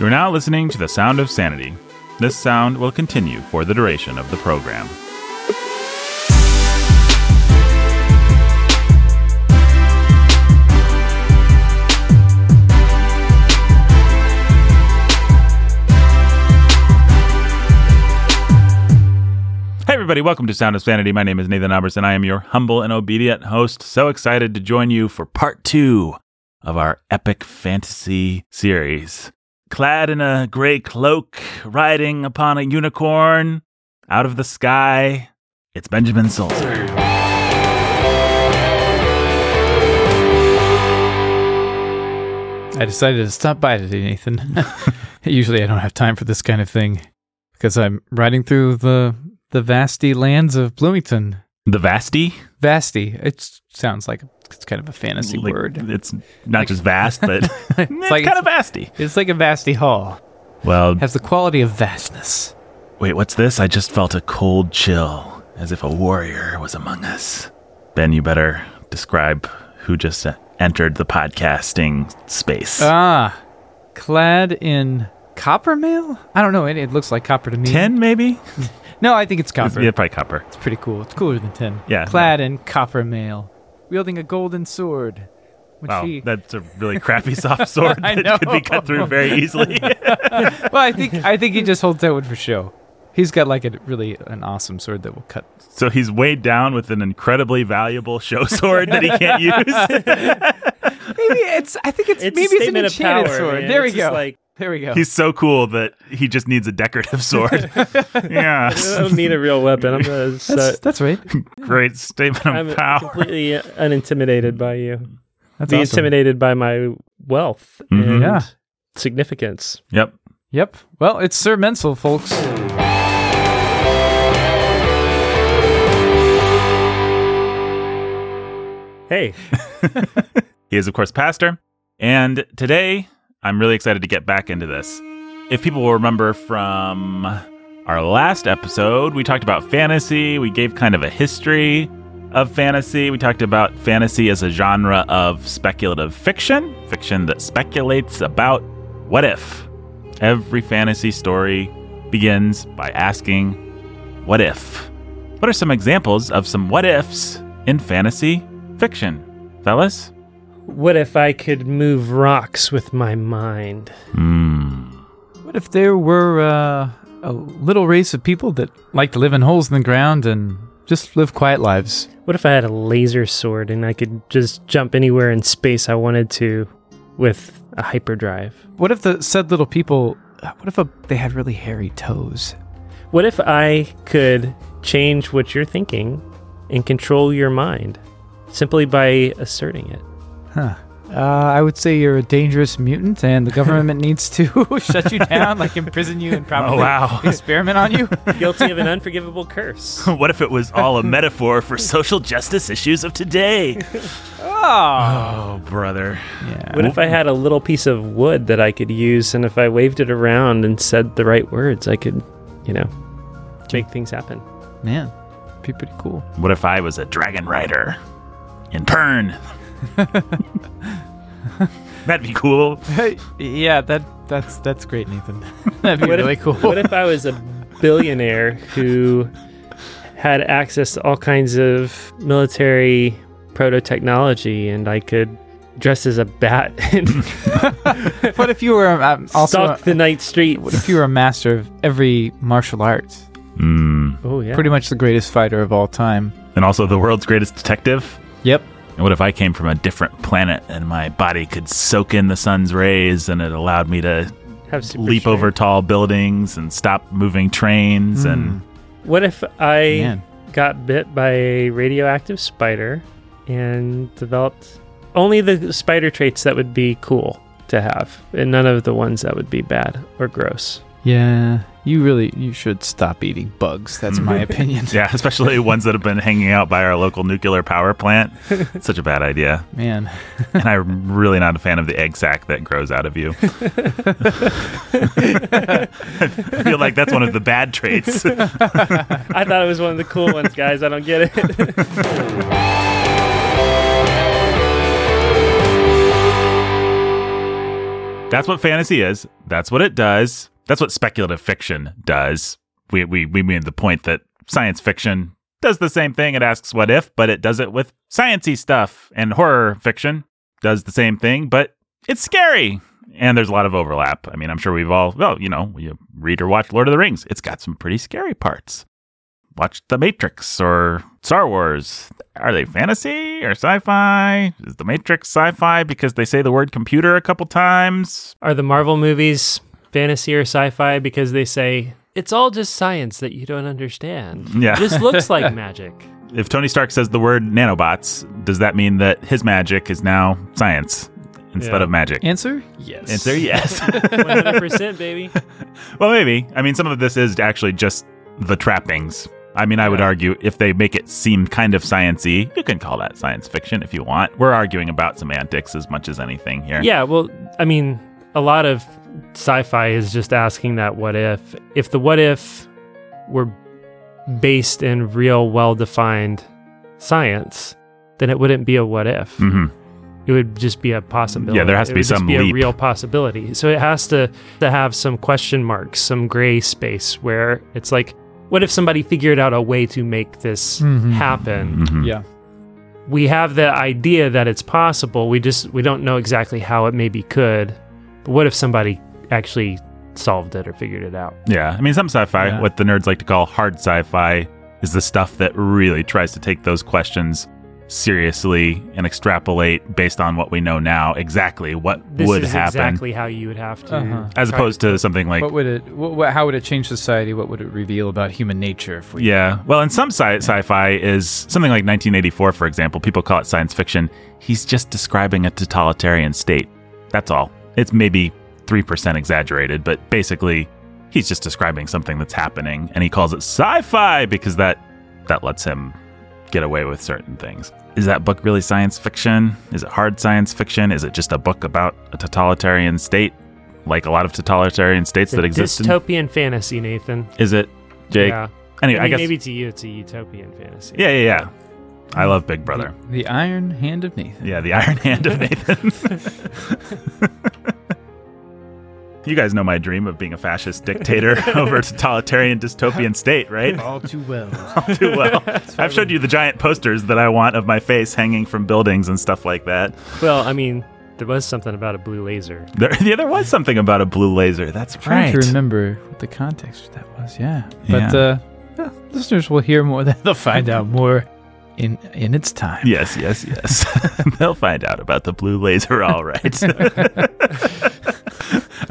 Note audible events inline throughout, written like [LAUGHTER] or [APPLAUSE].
You're now listening to the sound of sanity. This sound will continue for the duration of the program. Hey, everybody, welcome to Sound of Sanity. My name is Nathan Albertson. I am your humble and obedient host. So excited to join you for part two of our epic fantasy series. Clad in a gray cloak, riding upon a unicorn out of the sky, it's Benjamin Sulzer. I decided to stop by today, Nathan. [LAUGHS] Usually I don't have time for this kind of thing because I'm riding through the the vasty lands of Bloomington. The Vasty? Vasty. It sounds like it's kind of a fantasy Like, word. It's not just vast, but [LAUGHS] [LAUGHS] it's like- kind of vasty. It's like a vasty hall. Well, Has the quality of vastness. wait, what's this? I just felt a cold chill, as if a warrior was among us. Ben, you better describe who just entered the podcasting space. Ah, clad in copper mail? I don't know. It, it looks like copper to me. Tin, maybe? [LAUGHS] No, I think it's copper. Yeah, probably copper. It's pretty cool. It's cooler than tin. Yeah. Clad in copper mail, wielding a golden sword. Which Wow, he, that's a really [LAUGHS] crappy soft sword [LAUGHS] I that could be cut through very easily. [LAUGHS] well, I think I think he just holds that one for show. He's got like a really an awesome sword that will cut. so he's weighed down with an incredibly valuable show sword that he can't use. Maybe it's. I think it's, It's maybe a it's an statement enchanted power. sword. man. There we It's just go. Like there we go. He's so cool that he just needs a decorative sword. [LAUGHS] yeah, I don't need a real weapon. I'm gonna that's, set, that's right. [LAUGHS] great statement of I'm power. completely unintimidated by you. That's Be awesome. intimidated by my wealth Mhm. and Yeah. significance. Yep. Yep. Well, it's Sir Mensel, folks. Hey, [LAUGHS] He is, of course, pastor. And today, I'm really excited to get back into this. If people will remember from our last episode, we talked about fantasy. We gave kind of a history of fantasy. We talked about fantasy as a genre of speculative fiction, fiction that speculates about what if. Every fantasy story begins by asking, What if? What are some examples of some what ifs in fantasy fiction? Fellas? What if I could move rocks with my mind? Hmm. What if there were uh, a little race of people that like to live in holes in the ground and just live quiet lives? What if I had a laser sword and I could just jump anywhere in space I wanted to with a hyperdrive? What if the said little people? What if a, they had really hairy toes? What if I could change what you're thinking and control your mind simply by asserting it? Huh. Uh, I would say you're a dangerous mutant, and the government [LAUGHS] needs to [LAUGHS] shut you down, like imprison you and probably Oh, wow. [LAUGHS] experiment on you. Guilty of an unforgivable curse. What if it was all a metaphor for social justice issues of today? Oh, Oh, brother. yeah. What if I had a little piece of wood that I could use, and if I waved it around and said the right words, I could, you know, make things happen? Man, be pretty cool. What if I was a dragon rider in Pern? [LAUGHS] That'd be cool. Hey, yeah, that that's that's great, Nathan. [LAUGHS] That'd be What if- really cool. What if I was a billionaire who had access to all kinds of military proto technology, and I could dress as a bat and [LAUGHS] what if you were um, also? stalk the night street? what if you were a master of every martial art? Hmm. oh yeah, Pretty much the greatest fighter of all time. And also the world's greatest detective? Yep. And what if I came from a different planet and my body could soak in the sun's rays and it allowed me to have leap strength. over tall buildings and stop moving trains and hmm. What if I Man. got bit by a radioactive spider and developed only the spider traits that would be cool to have, and none of the ones that would be bad or gross? Yeah, you really you should stop eating bugs. That's my [LAUGHS] opinion. yeah, especially ones that have been hanging out by our local nuclear power plant. It's such a bad idea. Man, And I'm really not a fan of the egg sac that grows out of you. [LAUGHS] I feel like that's one of the bad traits. [LAUGHS] I thought it was one of the cool ones, guys. I don't get it. That's what fantasy is. That's what it does. That's what speculative fiction does. We we we made the point that science fiction does the same thing. It asks what if, but it does it with sciency stuff. And horror fiction does the same thing, but it's scary. And there's a lot of overlap. I mean, I'm sure we've all, well, you know, you read or watch Lord of the Rings. It's got some pretty scary parts. Watch The Matrix or Star Wars. Are they fantasy or sci fi? Is The Matrix sci fi because they say the word computer a couple times? Are the Marvel movies fantasy or sci-fi because they say it's all just science that you don't understand? Yeah. This looks like [LAUGHS] magic. If Tony Stark says the word nanobots, does that mean that his magic is now science instead Yeah. of magic? Answer? Yes. Answer yes. [LAUGHS] 100% [LAUGHS] baby. well, maybe. I mean, some of this is actually just the trappings. I mean, I would argue if they make it seem kind of sciency, you can call that science fiction if you want. We're arguing about semantics as much as anything here. Yeah, well, I mean, a lot of sci-fi is just asking that what if. If the what if were based in real well-defined science, then it wouldn't be a what if. hmm It would just be a possibility. Yeah, there has to It be would just some be leap. a real possibility. So it has to to have some question marks, some gray space where it's like, what if somebody figured out a way to make this Mhm. happen? hmm Yeah. We have the idea that it's possible. We just we don't know exactly how it maybe could. But what if somebody actually solved it or figured it out? Yeah. I mean, some sci fi, Yeah. what the nerds like to call hard sci fi, is the stuff that really tries to take those questions seriously and extrapolate based on what we know now exactly what This would is happen. exactly how you would have to. Uh-huh. as try- opposed to something like what would it? What, what, how would it change society? What would it reveal about human nature? If we, Yeah. Well, in some sci- sci-fi is something like 1984, for example. People call it science fiction. He's just describing a totalitarian state. That's all. It's maybe 3% exaggerated, but basically he's just describing something that's happening and he calls it sci-fi because that that lets him get away with certain things. Is that book really science fiction? Is it hard science fiction? Is it just a book about a totalitarian state like a lot of totalitarian states It's that a exist? in- dystopian fantasy, Nathan. is it Jake? Yeah. Anyway, I, I, guess maybe to you it's a utopian fantasy. Yeah, yeah, yeah. I love Big Brother. The, the Iron Hand of Nathan. Yeah, the Iron [LAUGHS] Hand of [LAUGHS] Nathan. [LAUGHS] you guys know my dream of being a fascist dictator [LAUGHS] over a totalitarian dystopian state, right? All too well. [LAUGHS] All Too well. I've showed you the giant posters that I want of my face hanging from buildings and stuff like that. Well, I mean, there was something about a blue laser. There, [LAUGHS] yeah, there was something about a blue laser. That's trying right. to remember what the context of that was. Yeah, but Yeah. uh, yeah, listeners will hear more. They'll find out more in in its time. Yes, yes, yes. They'll find out about the blue laser, all right.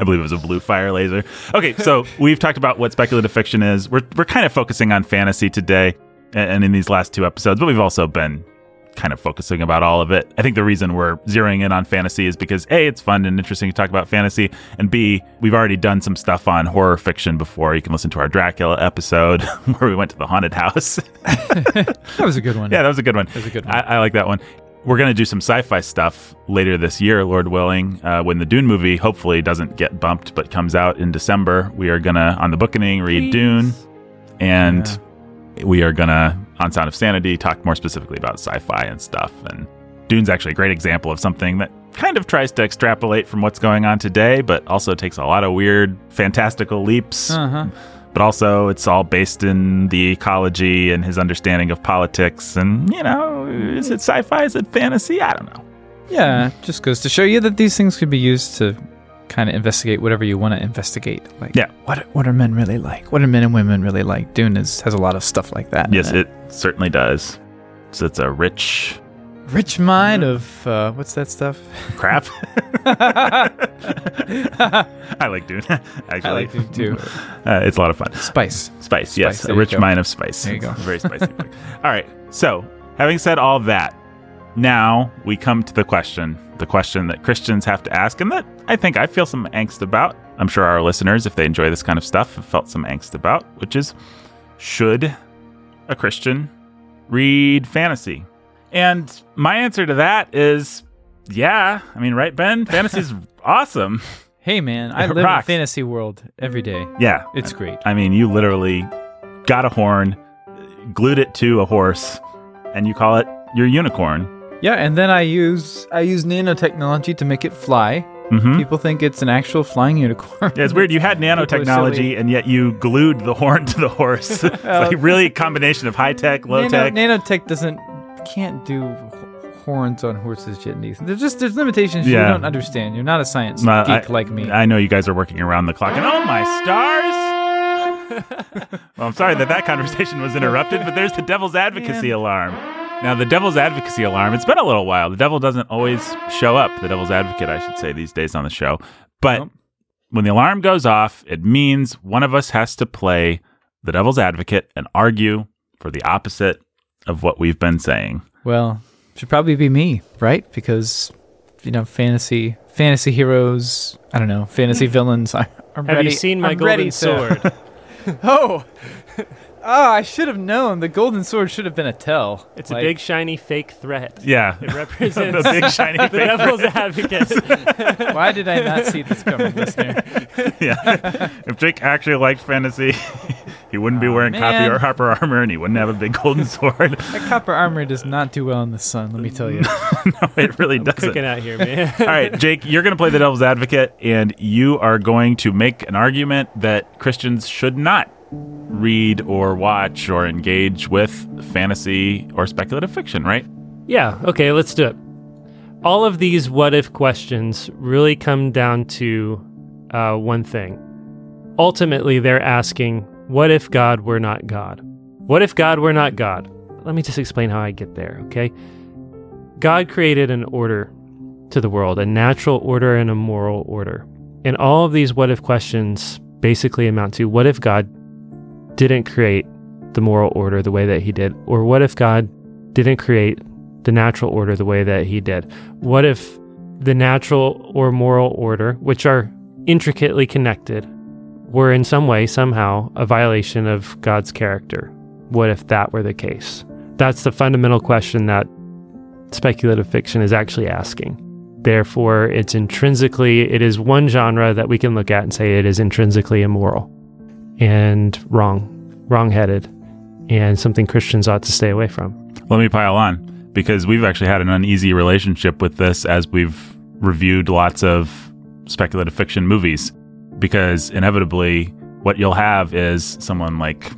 [LAUGHS] I believe it was a blue fire laser. Okay, so we've talked about what speculative fiction is. We're we're kind of focusing on fantasy today, and, in these last two episodes, but we've also been kind of focusing about all of it. I think the reason we're zeroing in on fantasy is because a it's fun and interesting to talk about fantasy, and b we've already done some stuff on horror fiction before. You can listen to our Dracula episode [LAUGHS] where we went to the haunted house. [LAUGHS] That was a good one. Yeah, that was a good one. That was a good one. I, I like that one. We're going to do some sci fi stuff later this year, Lord willing. Uh, when the Dune movie hopefully doesn't get bumped but comes out in December, we are going to, on the bookening, read Dune. And we are going to, on Sound of Sanity, talk more specifically about sci fi and stuff. And Dune's actually a great example of something that kind of tries to extrapolate from what's going on today, but also takes a lot of weird, fantastical leaps Uh huh. But also it's all based in the ecology and his understanding of politics. And you know, is it sci-fi? Is it fantasy? I don't know. Yeah, just goes to show you that these things can be used to kind of investigate whatever you want to investigate. Like, Yeah. what what are men really like? What are men and women really like? Dune is, has a lot of stuff like that. Yes, it certainly does. So it's a rich Rich mine of uh, what's that stuff? crap. [LAUGHS] I like Dune. [LAUGHS] Actually, I like Dune too. Uh, it's a lot of fun. Spice. Spice, yes, Spice, a rich mine of spice. There you go. Very spicy. [LAUGHS] all right. So, having said all that, now we come to the question, the question that Christians have to ask, and that I think I feel some angst about. I'm sure our listeners, if they enjoy this kind of stuff, have felt some angst about, which is should a Christian read fantasy? And my answer to that is yeah. I mean, right, Ben? [LAUGHS] Fantasy's awesome. Hey man, I It live in a fantasy world every day. Yeah. It's great. I mean, you literally got a horn, glued it to a horse, and you call it your unicorn. Yeah, and then I use I use nanotechnology to make it fly. hmm People think it's an actual flying unicorn. Yeah, it's weird. You had [LAUGHS] nanotechnology, and yet you glued the horn to the horse. [LAUGHS] it's like really a combination of high tech, low Nano, tech. nanotech doesn't can't do h- horns on horses yet, Nathan. There's just there's limitations Yeah. you don't understand. You're not a science No, geek I- like me. I know you guys are working around the clock, and oh my stars! [LAUGHS] well, I'm sorry that that conversation was interrupted, but there's the devil's advocacy Man. alarm. Now, the devil's advocacy alarm, it's been a little while. The devil doesn't always show up, the devil's advocate, I should say, these days on the show. But when the alarm goes off, it means one of us has to play the devil's advocate and argue for the opposite of what we've been saying. well, should probably be me, right? Because you know, fantasy fantasy heroes. I don't know, fantasy hmm. villains. I, I'm Have ready. you seen my I'm golden ready sword? [LAUGHS] [LAUGHS] oh, oh! I should have known. The golden sword should have been a tell. It's Like, a big shiny fake threat. Yeah. It [LAUGHS] represents the big shiny [LAUGHS] the fake devil's advocate. [LAUGHS] Why did I not see this coming, listener? yeah. if Jake actually liked fantasy, he wouldn't be wearing copy or Harper armor and he wouldn't have a big golden sword. That copper armor does not do well in the sun. Let me tell you. no, it really doesn't. Cooking out here, man. All right, Jake, you're going to play the devil's advocate and you are going to make an argument that Christians should not read or watch or engage with fantasy or speculative fiction, right? Yeah, okay, let's do it. All of these what if questions really come down to uh, one thing. Ultimately, they're asking, what if God were not God? What if God were not God? Let me just explain how I get there, okay? God created an order to the world, a natural order and a moral order. And all of these what if questions basically amount to what if God didn't create the moral order the way that he did? Or what if God didn't create the natural order the way that he did? What if the natural or moral order, which are intricately connected, were in some way, somehow, a violation of God's character? What if that were the case? That's the fundamental question that speculative fiction is actually asking. Therefore, it's intrinsically, it is one genre that we can look at and say it is intrinsically immoral and wrong, wrong-headed, and something Christians ought to stay away from. Let me pile on because we've actually had an uneasy relationship with this as we've reviewed lots of speculative fiction movies. Because inevitably, what you'll have is someone like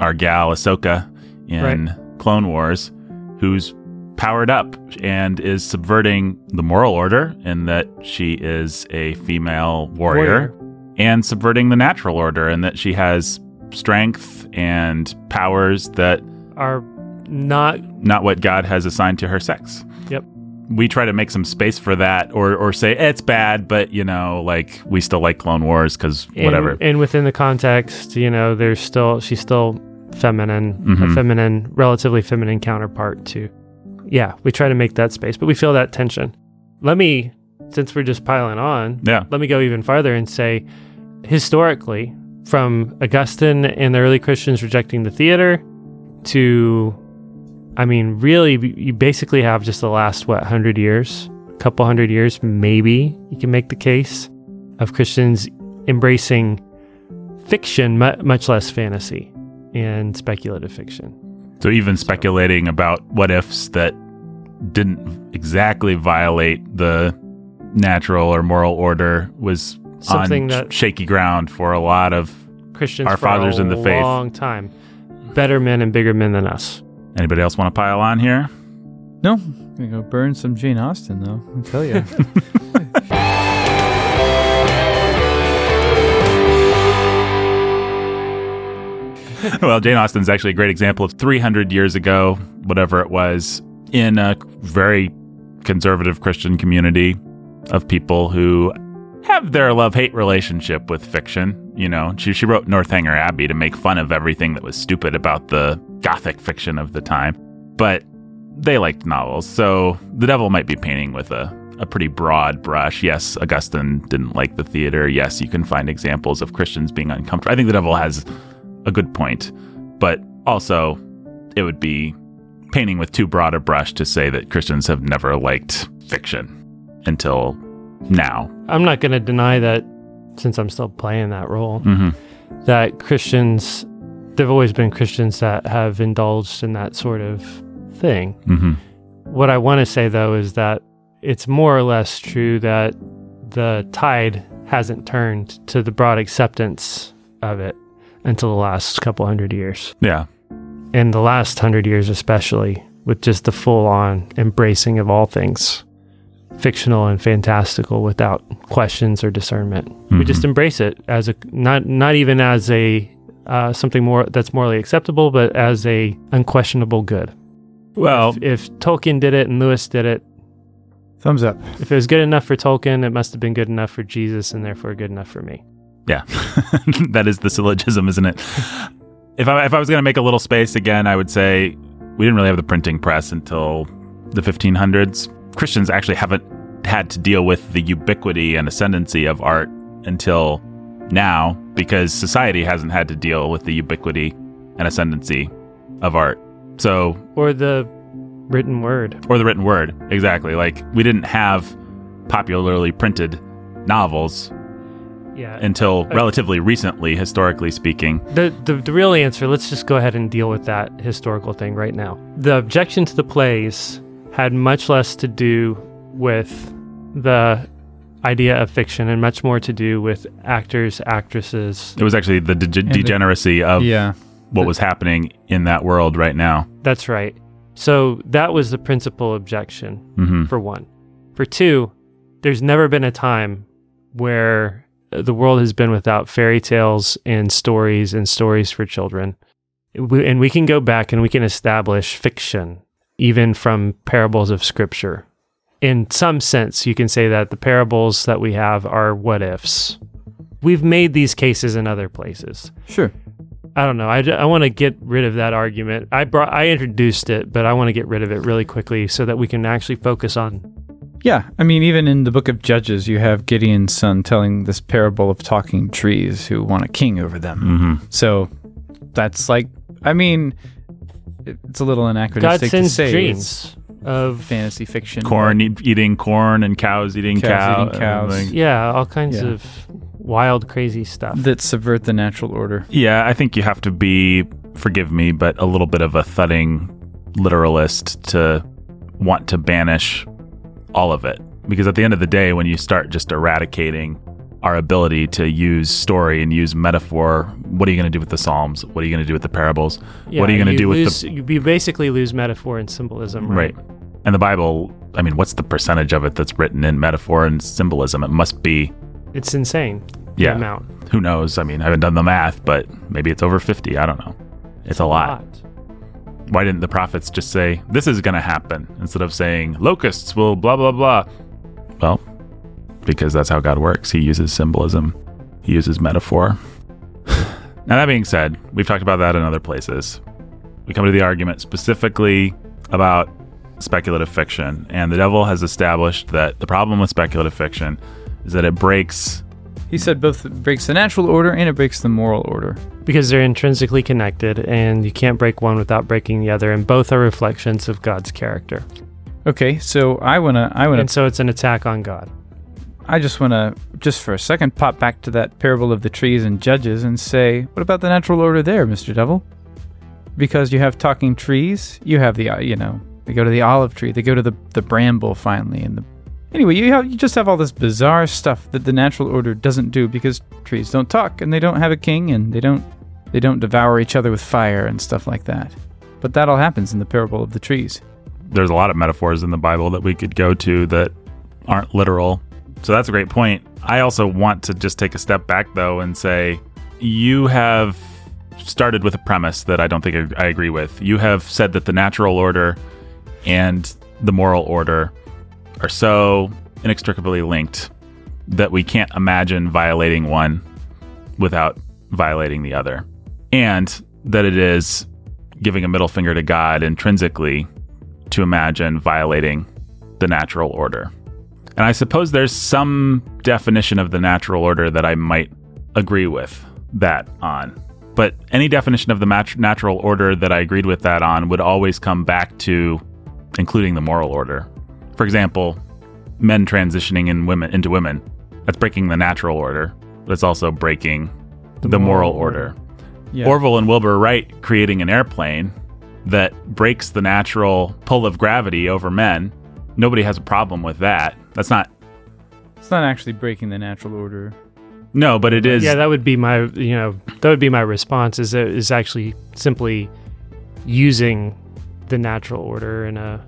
our gal Ahsoka in Clone Wars, who's powered up and is subverting the moral order in that she is a female warrior and subverting the natural order and that she has strength and powers that Are not not what God has assigned to her sex. Yep. We try to make some space for that or or say "Eh, it's bad, but you know, like we still like Clone Wars cuz whatever. And, within the context, you know, there's still she's still feminine, a Mhm. feminine, relatively feminine counterpart to. Yeah, we try to make that space, but we feel that tension. Let me, since we're just piling on, yeah. let me go even farther and say, historically, from Augustine and the early Christians rejecting the theater to, I mean, really, you basically have just the last, what, 100 years, a couple hundred years, maybe you can make the case of Christians embracing fiction, much less fantasy and speculative fiction. So even speculating about what ifs that didn't exactly violate the natural or moral order was Something on that- shaky ground for a lot of Christians Our for fathers a in the faith. long time. Better men and bigger men than us. anybody else want to pile on here? No, I'm gonna go burn some Jane Austen though. I'll tell you. [LAUGHS] well, Jane Austen's actually a great example of 300 years ago, whatever it was, in a very conservative Christian community of people who have their love hate relationship with fiction. You know, she, she wrote Northanger Abbey to make fun of everything that was stupid about the gothic fiction of the time, but they liked novels. So the devil might be painting with a, a pretty broad brush. Yes, Augustine didn't like the theater. Yes, you can find examples of Christians being uncomfortable. I think the devil has a good point, but also it would be painting with too broad a brush to say that Christians have never liked fiction until now. I'm not going to deny that since I'm still playing that role, hmm that Christians, there've always been Christians that have indulged in that sort of thing. hmm What I want to say though is that it's more or less true that the tide hasn't turned to the broad acceptance of it until the last couple hundred years. Yeah. In the last hundred years, especially, with just the full on embracing of all things fictional and fantastical without questions or discernment. We just embrace it as a not not even as a uh, something more that's morally acceptable, but as a unquestionable good. Well, If, if Tolkien did it and Lewis did it, Thumbs up. if it was good enough for Tolkien, it must have been good enough for Jesus, and therefore good enough for me. yeah. [LAUGHS] that is the syllogism, isn't it? If I if I was going to make a little space again, I would say we didn't really have the printing press until the 1500s. Christians actually haven't had to deal with the ubiquity and ascendancy of art until now because society hasn't had to deal with the ubiquity and ascendancy of art. So, Or the written word. or the written word, exactly. Like we didn't have popularly printed novels Yeah. until relatively recently, historically speaking. The, the the real answer, let's just go ahead and deal with that historical thing right now. The objection to the plays had much less to do with the idea of fiction and much more to do with actors, actresses. It was actually the de- the- degeneracy of yeah. what was happening in that world right now. That's right. So that was the principal objection hmm for one. For two, there's never been a time where the world has been without fairy tales and stories and stories for children. We, and we can go back and we can establish fiction even from parables of scripture. In some sense, you can say that the parables that we have are what ifs. We've made these cases in other places. Sure. I don't know. I, I want to get rid of that argument. I brought I introduced it, but I want to get rid of it really quickly so that we can actually focus on Yeah, I mean, even in the book of Judges, you have Gideon's son telling this parable of talking trees who want a king over them. hmm So that's like, I mean, it's a little God anachronistic to sends say dreams of fantasy fiction. Corn e- eating corn and cows eating Cows cow. eating cows. everything. yeah, all kinds Yeah. of wild, crazy stuff. that subvert the natural order. Yeah, I think you have to be, forgive me, but a little bit of a thudding literalist to want to banish all of it. Because at the end of the day, when you start just eradicating our ability to use story and use metaphor, what are you going to do with the Psalms? What are you going to do with the parables? Yeah, what are you going to do with lose, the you basically lose metaphor and symbolism, right? right? And the Bible, I mean, what's the percentage of it that's written in metaphor and symbolism? It must be, It's insane. Yeah. amount. who knows? I mean, I haven't done the math, but maybe it's over 50. I don't know. It's, a lot. Why didn't the prophets just say, this is going to happen, instead of saying, locusts will blah, blah, blah? Well, because that's how God works. He uses symbolism, He uses metaphor. now, that being said, we've talked about that in other places. We come to the argument specifically about speculative fiction, and the devil has established that the problem with speculative fiction is that it breaks. He said both it breaks the natural order and it breaks the moral order. Because they're intrinsically connected, and you can't break one without breaking the other, and both are reflections of God's character. Okay, so I wanna, I wanna, And so it's an attack on God. I just wanna, just for a second, pop back to that parable of the trees and judges and say, what about the natural order there, Mister Devil? Because you have talking trees, you have the, uh, you know, they go to the olive tree, they go to the the bramble finally, and the anyway, you have you just have all this bizarre stuff that the natural order doesn't do because trees don't talk and they don't have a king and they don't they don't devour each other with fire and stuff like that. But that all happens in the parable of the trees. There's a lot of metaphors in the Bible that we could go to that aren't literal. So that's a great point. I also want to just take a step back, though, and say you have started with a premise that I don't think I agree with. You have said that the natural order and the moral order are so inextricably linked that we can't imagine violating one without violating the other. And that it is giving a middle finger to God intrinsically to imagine violating the natural order. And I suppose there's some definition of the natural order that I might agree with that on. But any definition of the mat- natural order that I agreed with that on would always come back to including the moral order. For example, men transitioning in women into women. That's breaking the natural order, but it's also breaking the, moral, moral order. Yeah. Orville and Wilbur Wright creating an airplane that breaks the natural pull of gravity over men. Nobody has a problem with that. That's not It's not actually breaking the natural order. No, but it is. Yeah, that would be my you know that would be my response. Is that is actually simply using the natural order in a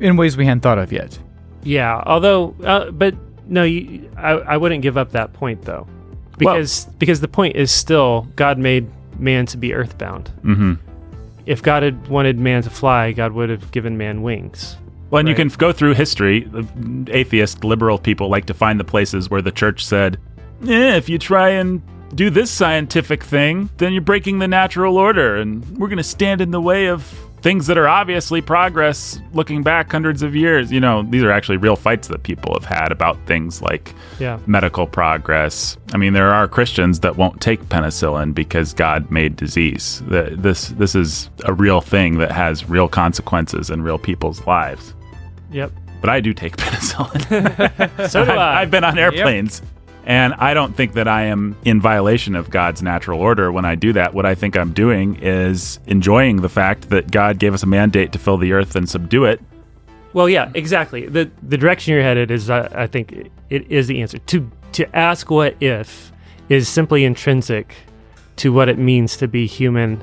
In ways we hadn't thought of yet. yeah. Although, uh, but no, you, I I wouldn't give up that point though, because because the point is still God made man to be earthbound. hmm If God had wanted man to fly, God would have given man wings. Well, and you can go through history. Atheist, liberal people like to find the places where the church said, eh, if you try and do this scientific thing, then you're breaking the natural order, and we're going to stand in the way of things that are obviously progress looking back hundreds of years. You know, these are actually real fights that people have had about things like Yeah. medical progress. I mean, there are Christians that won't take penicillin because God made disease. The- This this is a real thing that has real consequences in real people's lives. Yep. But I do take [LAUGHS] penicillin. [LAUGHS] So do I've, I. I've been on airplanes. And I don't think that I am in violation of God's natural order when I do that. What I think I'm doing is enjoying the fact that God gave us a mandate to fill the earth and subdue it. Well, yeah, exactly. the The direction you're headed is, uh, I think, it is the answer. To to ask what if is simply intrinsic to what it means to be human,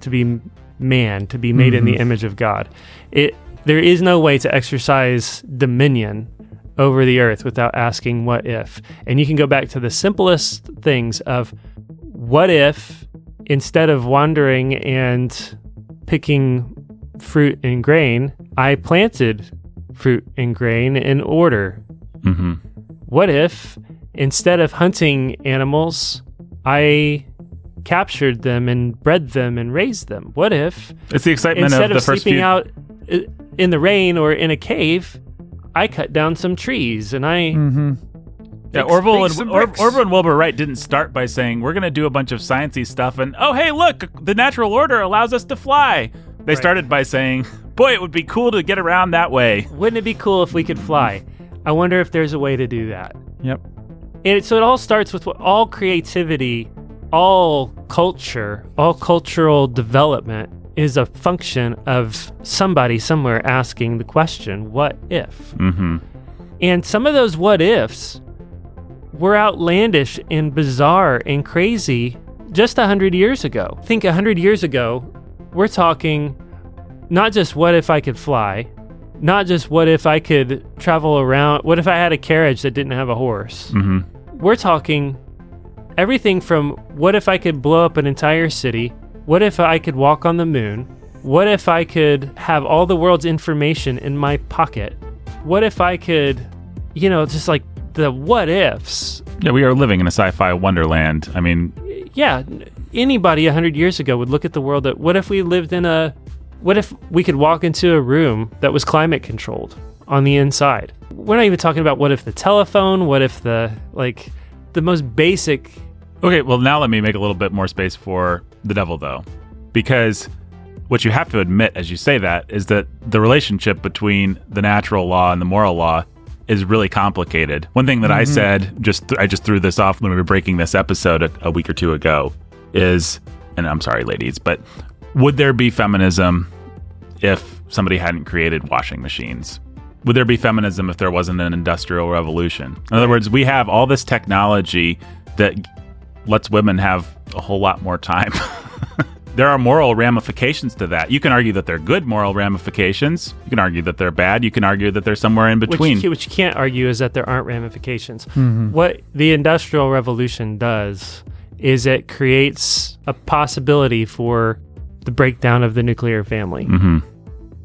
to be man, to be made in the image of God. It there is no way to exercise dominion over the earth without asking what if. And you can go back to the simplest things of what if instead of wandering and picking fruit and grain, I planted fruit and grain in order. hmm What if instead of hunting animals, I captured them and bred them and raised them? What if It's the excitement instead of of, the first sleeping few. out in the rain or in a cave, I cut down some trees and I Mm-hmm. Yeah, Bakes- Orville bakes and or. Orville and Wilbur Wright didn't start by saying we're going to do a bunch of sciencey stuff and oh hey look the natural order allows us to fly. They Right. started by saying, "Boy, it would be cool to get around that way." wouldn't it be cool if we could fly? I wonder if there's a way to do that. Yep. And it, so it all starts with what all creativity, all culture, all cultural development is a function of somebody somewhere asking the question, what if? Mm-hmm. And some of those what ifs were outlandish and bizarre and crazy just a hundred years ago. Think a hundred years ago, we're talking not just what if I could fly, not just what if I could travel around, what if I had a carriage that didn't have a horse. Mm-hmm. We're talking everything from what if I could blow up an entire city? What if I could walk on the moon? What if I could have all the world's information in my pocket? What if I could, you know, just like the what ifs? Yeah, we are living in a sci-fi wonderland. I mean, Yeah, anybody a 100 years ago would look at the world that what if we lived in a what if we could walk into a room that was climate controlled on the inside? We're not even talking about what if the telephone, what if the like the most basic okay, well now let me make a little bit more space for the devil though. Because what you have to admit as you say that is that the relationship between the natural law and the moral law is really complicated. One thing that I mm-hmm. said, just th- I just threw this off when we were breaking this episode a, a week or two ago, is, and I'm sorry, ladies, but would there be feminism if somebody hadn't created washing machines? Would there be feminism if there wasn't an industrial revolution? In other words, we have all this technology that lets women have a whole lot more time. [LAUGHS] there are moral ramifications to that. You can argue that they're good moral ramifications. You can argue that they're bad. You can argue that they're somewhere in between. Which, you- which you can't argue is that there aren't ramifications. What the Industrial Revolution does is it creates a possibility for the breakdown of the nuclear family. Mhm.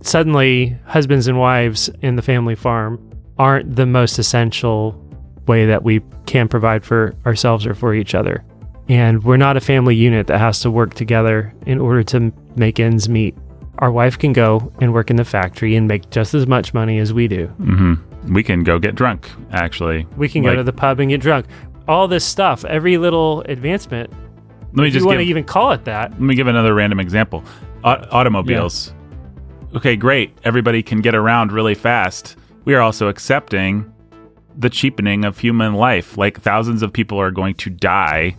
Suddenly, husbands and wives in the family farm aren't the most essential way that we can provide for ourselves or for each other. And we're not a family unit that has to work together in order to make ends meet. Our wife can go and work in the factory and make just as much money as we do. hmm We can go get drunk, actually. We can Like, go to the pub and get drunk. All this stuff, every little advancement, Let me just you want to even call it that. let me give another random example. Au- automobiles. Okay, great. Everybody can get around really fast. We are also accepting the cheapening of human life. Like thousands of people are going to die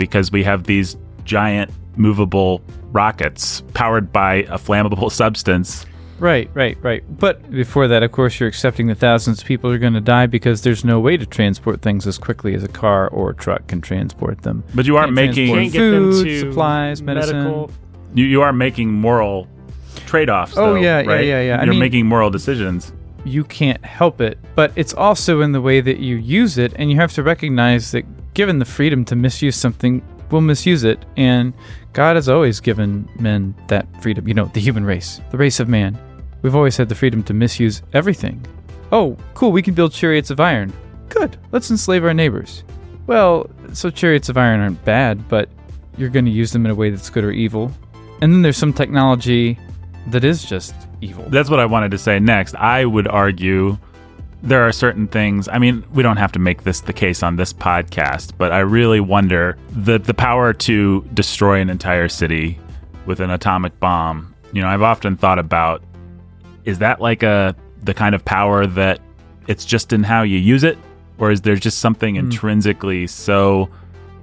because we have these giant movable rockets powered by a flammable [LAUGHS] substance Right, right, right. But before that, of course, you're accepting that thousands of people are going to die because there's no way to transport things as quickly as a car or a truck can transport them. But you are Can't making transport Can't get them food, supplies, medicine. medical. you, you are making moral trade-offs. Oh, though, yeah, yeah, right? yeah, yeah. I You're mean- making moral decisions. You can't help it, but it's also in the way that you use it, and you have to recognize that given the freedom to misuse something, we'll misuse it. And God has always given men that freedom. You know, the human race, the race of man. We've always had the freedom to misuse everything. Oh, cool, we can build chariots of iron. Good, let's enslave our neighbors. Well, so chariots of iron aren't bad, but you're going to use them in a way that's good or evil. And then there's some technology that is just evil. That's what I wanted to say next. I would argue there are certain things. I mean, we don't have to make this the case on this podcast, but I really wonder the the power to destroy an entire city with an atomic bomb. You know, I've often thought about is that like a the kind of power that it's just in how you use it or is there just something hmm. intrinsically so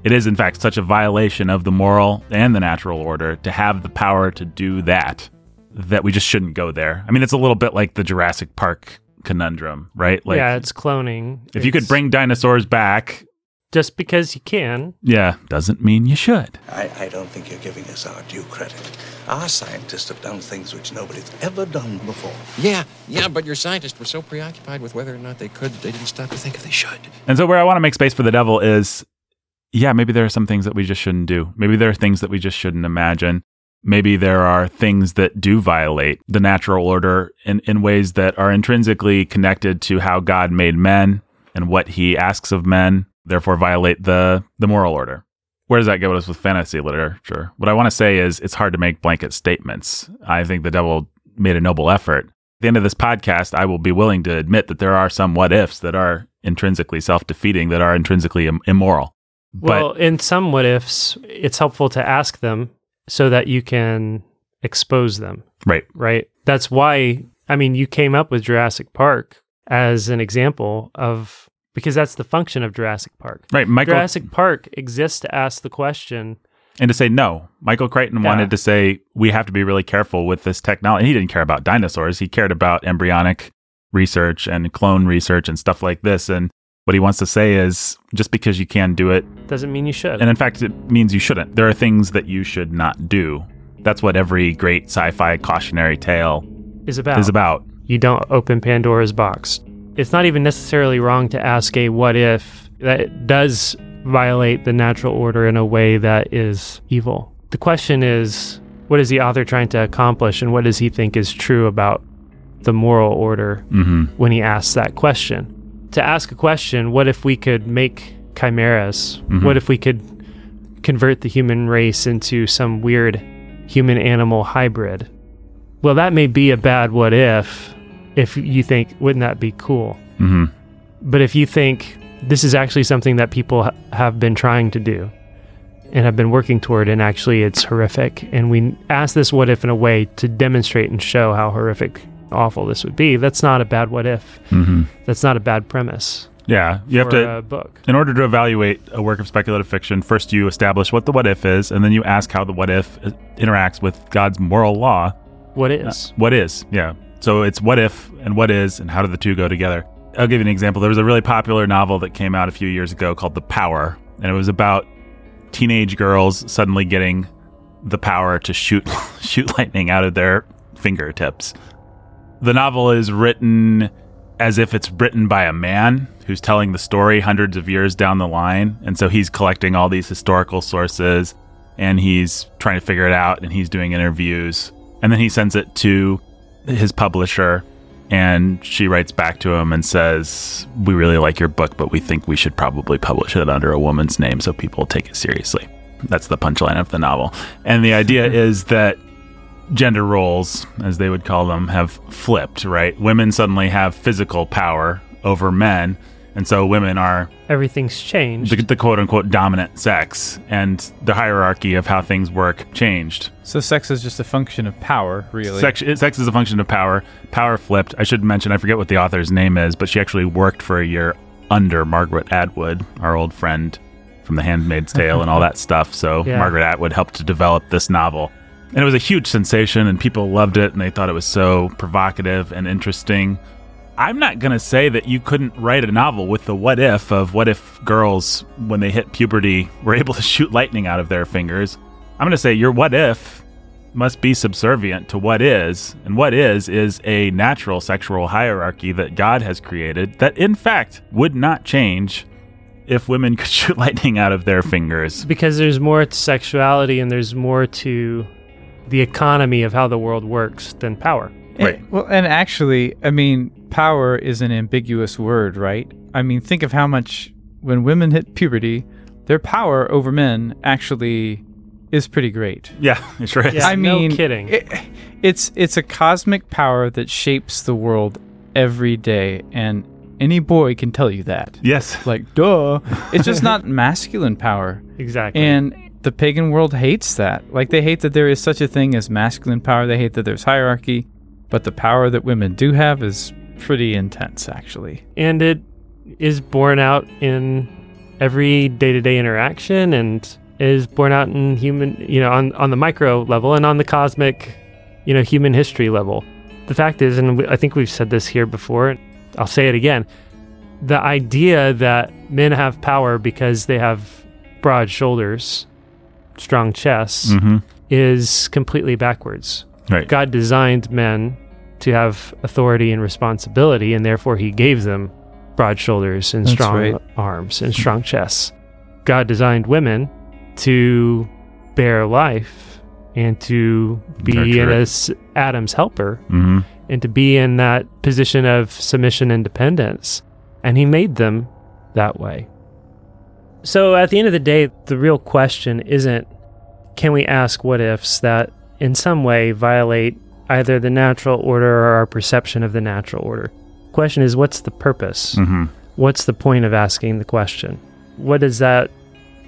it is in fact such a violation of the moral and the natural order to have the power to do that that we just shouldn't go there. I mean, it's a little bit like the Jurassic Park conundrum, right? Like, yeah, it's cloning. if you could bring dinosaurs back, just because you can, yeah, doesn't mean you should. I, I don't think you're giving us our due credit. Our scientists have done things which nobody's ever done before. Yeah, yeah, but your scientists were so preoccupied with whether or not they could, they didn't stop to think if they should. And so, where I want to make space for the devil is, yeah, maybe there are some things that we just shouldn't do. Maybe there are things that we just shouldn't imagine. Maybe there are things that do violate the natural order in, in ways that are intrinsically connected to how God made men and what he asks of men, therefore violate the, the moral order. Where does that get us with fantasy literature? What I want to say is it's hard to make blanket statements. I think the devil made a noble effort. At the end of this podcast, I will be willing to admit that there are some what ifs that are intrinsically self defeating, that are intrinsically Im- immoral. well, in some what ifs, it's helpful to ask them so that you can expose them, right. right? That's why, I mean, you came up with Jurassic Park as an example of, because that's the function of Jurassic Park. Right. Michael, Jurassic Park exists to ask the question and to say no. Michael Crichton Yeah. wanted to say we have to be really careful with this technology. He didn't care about dinosaurs. He cared about embryonic research and clone research and stuff like this. And what he wants to say is just because you can do it doesn't mean you should. And in fact, it means you shouldn't. There are things that you should not do. That's what every great sci fi cautionary tale is about. is about. You don't open Pandora's box. It's not even necessarily wrong to ask a what if that does violate the natural order in a way that is evil. The question is what is the author trying to accomplish and what does he think is true about the moral order hmm when he asks that question? To ask a question, what if we could make chimeras? Mhm. What if we could convert the human race into some weird human animal hybrid? Well, that may be a bad what if, if you think, wouldn't that be cool? hmm But if you think this is actually something that people ha- have been trying to do and have been working toward, and actually it's horrific, and we ask this what if in a way to demonstrate and show how horrific, awful this would be, that's not a bad what if. hmm That's not a bad premise Yeah. You have to, book. in order to evaluate a work of speculative fiction, first you establish what the what if is, and then you ask how the what if uh, interacts with God's moral law. What is? What is, yeah. So it's what if and what is, and how do the two go together? I'll give you an example. There was a really popular novel that came out a few years ago called The Power, and it was about teenage girls suddenly getting the power to shoot [LAUGHS] shoot lightning out of their fingertips. The novel is written as if it's written by a man who's telling the story hundreds of years down the line, and so he's collecting all these historical sources and he's trying to figure it out and he's doing interviews. And then he sends it to his publisher and she writes back to him and says we really like your book but we think we should probably publish it under a woman's name so people take it seriously. That's the punchline of the novel. And the idea is that gender roles as they would call them have flipped right women suddenly have physical power over men and so women are Everything's changed. the, the quote unquote dominant sex and the hierarchy of how things work changed So sex is just a function of power, really. Sex, sex is a function of power. Power flipped. I should mention, I forget what the author's name is, but she actually worked for a year under Margaret Atwood, our old friend from The Handmaid's Tale and all that stuff. So Yeah. Margaret Atwood helped to develop this novel. And it was a huge sensation, and people loved it, and they thought it was so provocative and interesting. I'm not going to say that you couldn't write a novel with the what if of what if girls, when they hit puberty, [LAUGHS] were able to shoot lightning out of their fingers. I'm going to say your what if must be subservient to what is, and what is is a natural sexual hierarchy that God has created that, in fact, would not change if women [LAUGHS] could shoot lightning out of their fingers. Because there's more to sexuality and there's more to the economy of how the world works than power. Right. And- well, and actually, I mean, power is an ambiguous word, right? I mean, think of how much when women hit puberty, their power over men actually is pretty great. Yeah, [LAUGHS] it sure is. Yeah. I no mean, kidding. it- it's it's a cosmic power that shapes the world every day, and any boy can tell you that. Yes. Like, duh. It's just not [LAUGHS] masculine power. Exactly. And the pagan world hates that. Like they hate that there is such a thing as masculine power. They hate that there's hierarchy. But the power that women do have is pretty intense, actually. and it is borne out in every day-to-day interaction and is borne out in human you know on, on the micro level and on the cosmic you know human history level the fact is and i think we've said this here before i'll say it again the idea that men have power because they have broad shoulders strong chests Mm-hmm. is completely backwards Right. God designed men to have authority and responsibility, and therefore He gave them broad shoulders and That's strong right. arms and strong chests. God designed women to bear life and to be in a s- Adam's helper Mm-hmm. and to be in that position of submission and dependence. And He made them that way. So at the end of the day, the real question isn't can we ask what ifs that in some way violate either the natural order or our perception of the natural order. Question is what's the purpose? Mm-hmm. What's the point of asking the question? What does that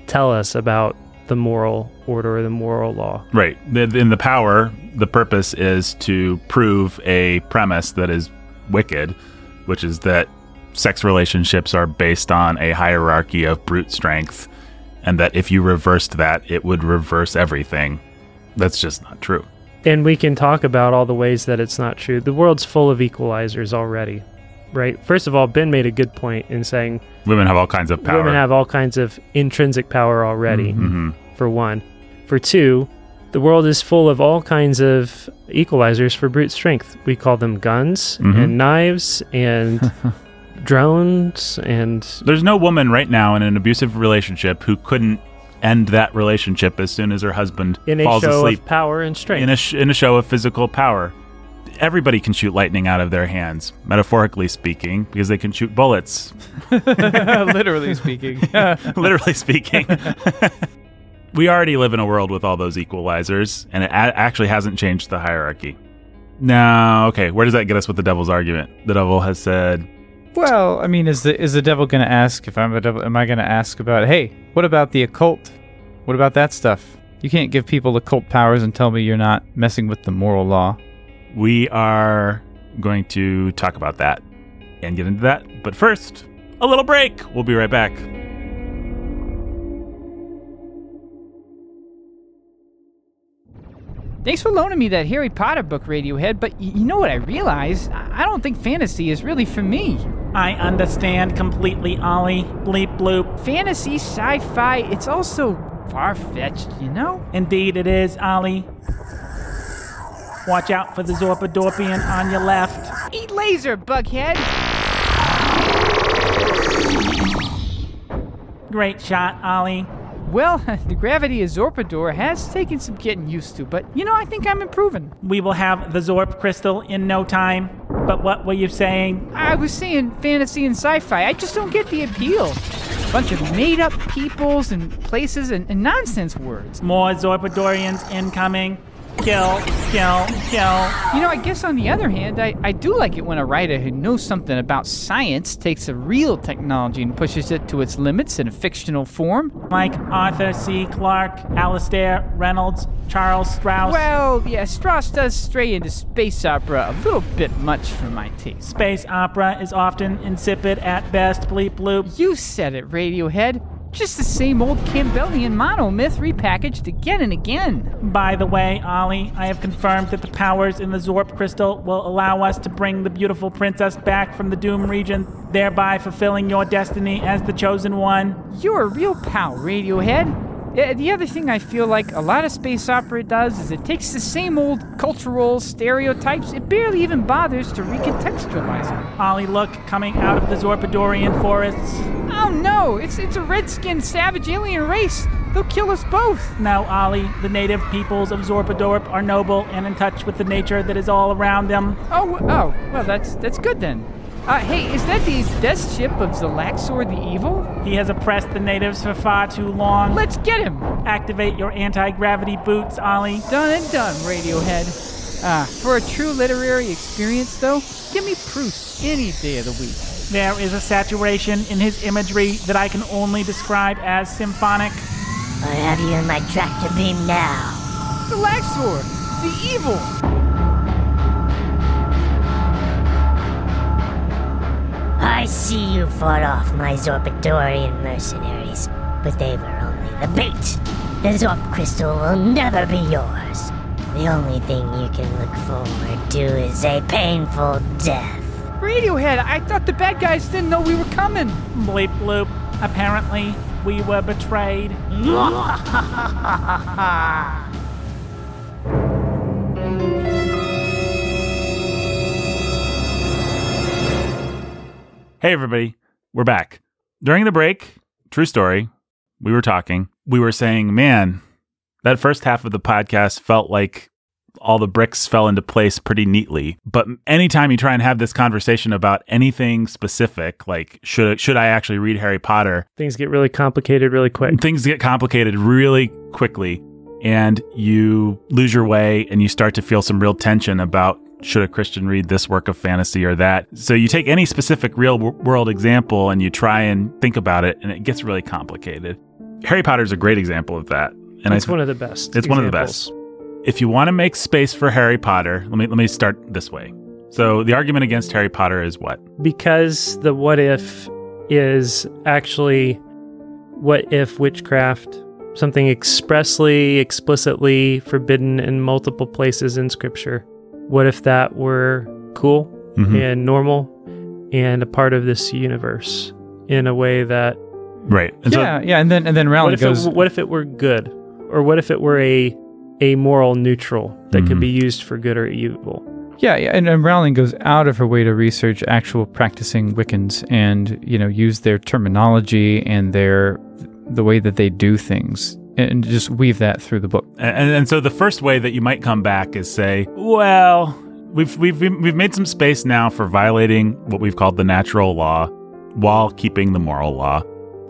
tell us about the moral order or the moral law? Right. In the power, the purpose is to prove a premise that is wicked, which is that sex relationships are based on a hierarchy of brute strength, and that if you reversed that, it would reverse everything. That's just not true. And we can talk about all the ways that it's not true. The world's full of equalizers already, right? First of all, Ben made a good point in saying Women have all kinds of power. women have all kinds of intrinsic power already, hmm for one. For two, the world is full of all kinds of equalizers for brute strength. We call them guns Mhm. and knives and [LAUGHS] drones and There's no woman right now in an abusive relationship who couldn't end that relationship as soon as her husband in a falls show asleep of power and strength. in a sh- in a show of physical power. Everybody can shoot lightning out of their hands, metaphorically speaking, because they can shoot bullets. [LAUGHS] [LAUGHS] Literally speaking. [LAUGHS] literally speaking. we already live in a world with all those equalizers, and it a- actually hasn't changed the hierarchy. Now, okay, where does that get us with the devil's argument? The devil has said, well, I mean, is the is the devil going to ask if I'm a devil? Am I going to ask about? Hey, what about the occult? What about that stuff? You can't give people occult powers and tell me you're not messing with the moral law. we are going to talk about that and get into that. But first, a little break. We'll be right back. Thanks for loaning me that Harry Potter book, Radiohead, but you know what I realized? I I don't think fantasy is really for me. I understand completely, Ollie. Bleep bloop. Fantasy, sci fi, it's also far fetched, you know? Indeed it is, Ollie. Watch out for the Zorpadorpian on your left. Eat laser, Bughead! Great shot, Ollie. Well, [LAUGHS] the gravity of Zorpador has taken some getting used to, but you know, I think I'm improving. We will have the Zorp crystal in no time. But what were you saying? I was saying fantasy and sci fi, I just don't get the appeal. Bunch of made up peoples and places and, and nonsense words. More Zorpadorians incoming. Kill, kill, kill. You know, I guess on the other hand, I, I do like it when a writer who knows something about science takes a real technology and pushes it to its limits in a fictional form. Like Arthur C. Clarke, Alastair Reynolds, Charles Stross. Well, yeah, Stross does stray into space opera a little bit much for my taste. Space opera is often insipid at best. Bleep bloop. You said it, Radiohead. Just the same old Campbellian monomyth repackaged again and again. By the way, Ollie, I have confirmed that the powers in the Zorp crystal will allow us to bring the beautiful princess back from the Doom region, thereby fulfilling your destiny as the chosen one. You're a real pal, Radiohead. The other thing I feel like a lot of space opera does is it takes the same old cultural stereotypes, it barely even bothers to recontextualize them. Ollie, look, coming out of the Zorpadorian forests. Oh no, it's, it's a red skinned savage alien race. They'll kill us both. No, Ollie, the native peoples of Zorpadorp are noble and in touch with the nature that is all around them. Oh, oh, well, that's that's good then. Uh, hey, is that the death ship of Zalaxor the Evil? He has oppressed the natives for far too long. Let's get him! Activate your anti gravity boots, Ollie. Done and done, Radiohead. Ah, for a true literary experience, though, give me Proust any day of the week. There is a saturation in his imagery that I can only describe as symphonic. I have you in my tractor beam now. Zalaxor, the Evil! I see you fought off my Zorpadorian mercenaries, but they were only the bait. The Zorp crystal will never be yours. The only thing you can look forward to is a painful death. Radiohead, I thought the bad guys didn't know we were coming. Bleep bloop. Apparently, we were betrayed. [LAUGHS] Hey, everybody, we're back. During the break, true story, we were talking. We were saying, man, that first half of the podcast felt like all the bricks fell into place pretty neatly. But anytime you try and have this conversation about anything specific, like should should I actually read Harry Potter, Things get really complicated really quick. things get complicated really quickly and you lose your way and you start to feel some real tension about should a Christian read this work of fantasy or that. So you take any specific real world example and you try and think about it and it gets really complicated. Harry Potter is a great example of that. And it's I, one of the best. it's one of the best. if you want to make space for Harry Potter, let me let me start this way. So the argument against Harry Potter is what? Because the what if is actually what if witchcraft, something expressly, explicitly forbidden in multiple places in scripture. What if that were cool Mhm. and normal and a part of this universe in a way that Right. And so- yeah, yeah, and then and then what Rowling if, goes. it, what if it were good? Or what if it were a a moral neutral that could Mhm. be used for good or evil? Yeah, yeah, and, and Rowling goes out of her way to research actual practicing Wiccans and you know use their terminology and their the way that they do things and just weave that through the book. And, and so the first way that you might come back is say, well, we've we've we've made some space now for violating what we've called the natural law while keeping the moral law.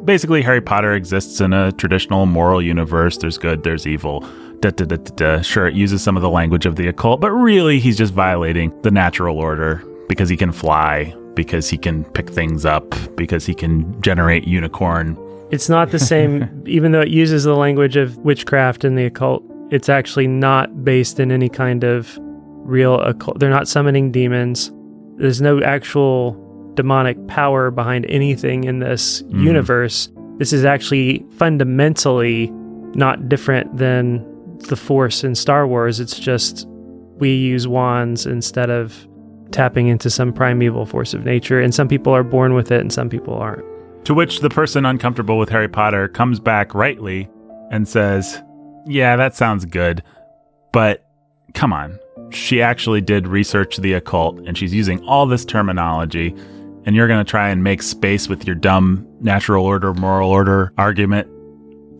Basically, Harry Potter exists in a traditional moral universe. There's good, there's evil. Da, da, da. Sure, it uses some of the language of the occult, but really, he's just violating the natural order because he can fly, because he can pick things up, because he can generate unicorn It's not the same, [LAUGHS] even though it uses the language of witchcraft and the occult. It's actually not based in any kind of real occult. They're not summoning demons. There's no actual demonic power behind anything in this Mhm. universe. This is actually fundamentally not different than the Force in Star Wars. It's just we use wands instead of tapping into some primeval force of nature. And some people are born with it and some people aren't. To which the person uncomfortable with Harry Potter comes back rightly and says, Yeah, that sounds good. But come on. She actually did research the occult and she's using all this terminology. And you're going to try and make space with your dumb natural order, moral order argument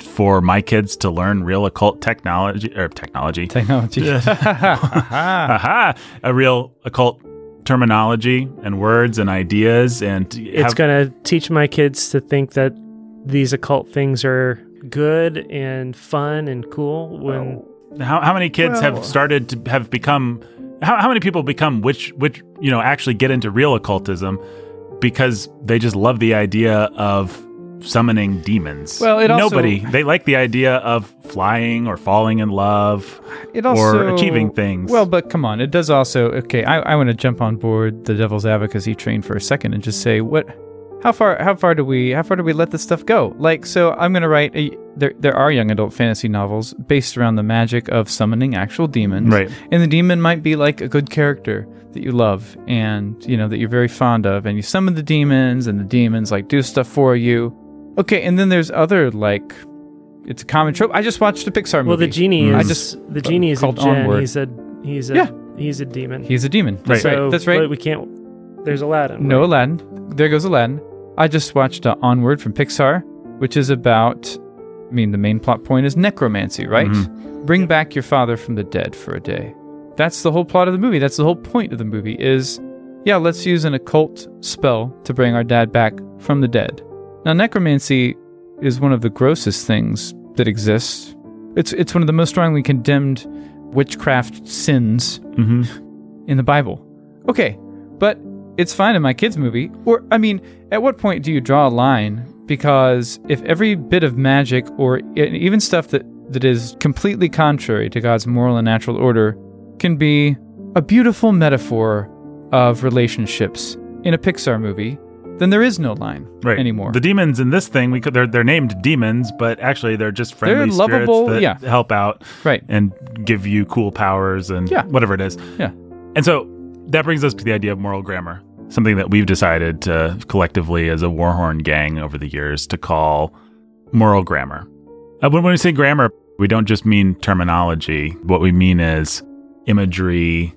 for my kids to learn real occult technology or technology. Technology. [LAUGHS] [LAUGHS] Aha! A real occult terminology and words and ideas and it's going to teach my kids to think that these occult things are good and fun and cool when How, how many kids Well- have started to have become? How, how many people become which which you know actually get into real occultism because they just love the idea of summoning demons. Well, it also- nobody they like the idea of flying or falling in love It also or achieving things. Well, but come on, it does also. Okay, I, I want to jump on board the devil's advocacy train for a second and just say what how far how far do we how far do we let this stuff go? Like so I'm going to write a, there there are young adult fantasy novels based around the magic of summoning actual demons. Right. And the demon might be like a good character that you love and you know that you're very fond of and you summon the demons and the demons like do stuff for you. Okay, and then there's other like it's a common trope. I just watched a Pixar movie. Well, the genie I is just the genie is a called djinn. Onward. He's a he's a Yeah. he's a demon. He's a demon. That's so, right. That's right. But we can't. There's Aladdin. No right? Aladdin. There goes Aladdin. I just watched uh, Onward from Pixar, which is about. I mean, the main plot point is necromancy, right? Mm-hmm. Bring back your father from the dead for a day. That's the whole plot of the movie. That's the whole point of the movie. Is yeah, let's use an occult spell to bring our dad back from the dead. Now, necromancy is one of the grossest things that exists. It's it's one of the most strongly condemned witchcraft sins hmm in the Bible. Okay, but it's fine in my kids' movie. Or, I mean, at what point do you draw a line? Because if every bit of magic or even stuff that, that is completely contrary to God's moral and natural order can be a beautiful metaphor of relationships in a Pixar movie, then there is no line Right. anymore. The demons in this thing, we could they're they're named demons, but actually they're just friendly They're spirits lovable, that yeah. help out right. and give you cool powers and Yeah. whatever it is. Yeah. And so that brings us to the idea of moral grammar, something that we've decided to collectively as a Warhorn gang over the years to call moral grammar. Uh, when, when we say grammar, we don't just mean terminology. What we mean is imagery,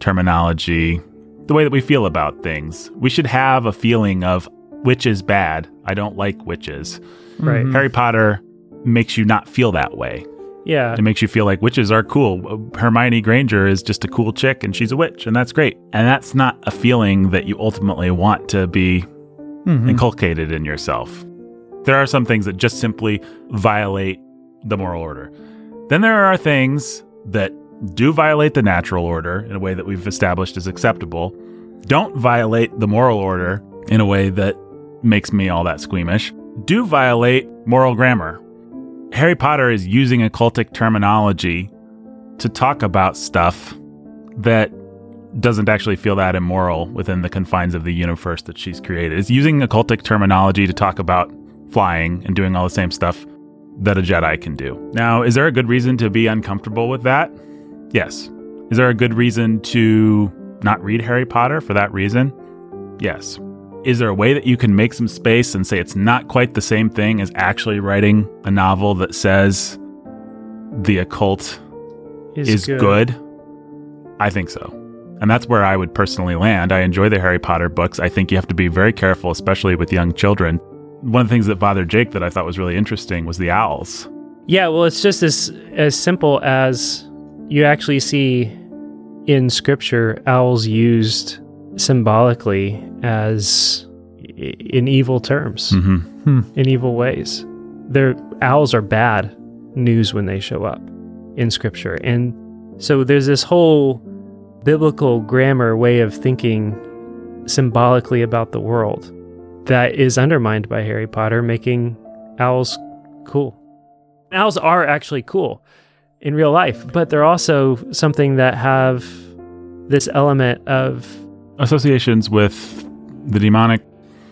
terminology, the way that we feel about things. We should have a feeling of which is bad. I don't like witches. Right. Mhm. Harry Potter makes you not feel that way. Yeah. It makes you feel like witches are cool. Hermione Granger is just a cool chick and she's a witch, and that's great. And that's not a feeling that you ultimately want to be Mhm. inculcated in yourself. There are some things that just simply violate the moral order. Then there are things that do violate the natural order in a way that we've established is acceptable, don't violate the moral order in a way that makes me all that squeamish, do violate moral grammar. Harry Potter is using occultic terminology to talk about stuff that doesn't actually feel that immoral within the confines of the universe that she's created. It's using occultic terminology to talk about flying and doing all the same stuff that a Jedi can do. Now, is there a good reason to be uncomfortable with that? Yes. Is there a good reason to not read Harry Potter for that reason? Yes. Is there a way that you can make some space and say it's not quite the same thing as actually writing a novel that says the occult is, good. I think so. And that's where I would personally land. I enjoy the Harry Potter books. I think you have to be very careful, especially with young children. One of the things that bothered Jake that I thought was really interesting was the owls. Yeah, well, it's just as as simple as you actually see in scripture owls used symbolically as in evil terms, Mm-hmm. in evil ways. Their owls are bad news when they show up in scripture. And so there's this whole biblical grammar way of thinking symbolically about the world that is undermined by Harry Potter, making owls cool. Owls are actually cool in real life, but they're also something that have this element of Associations with the demonic.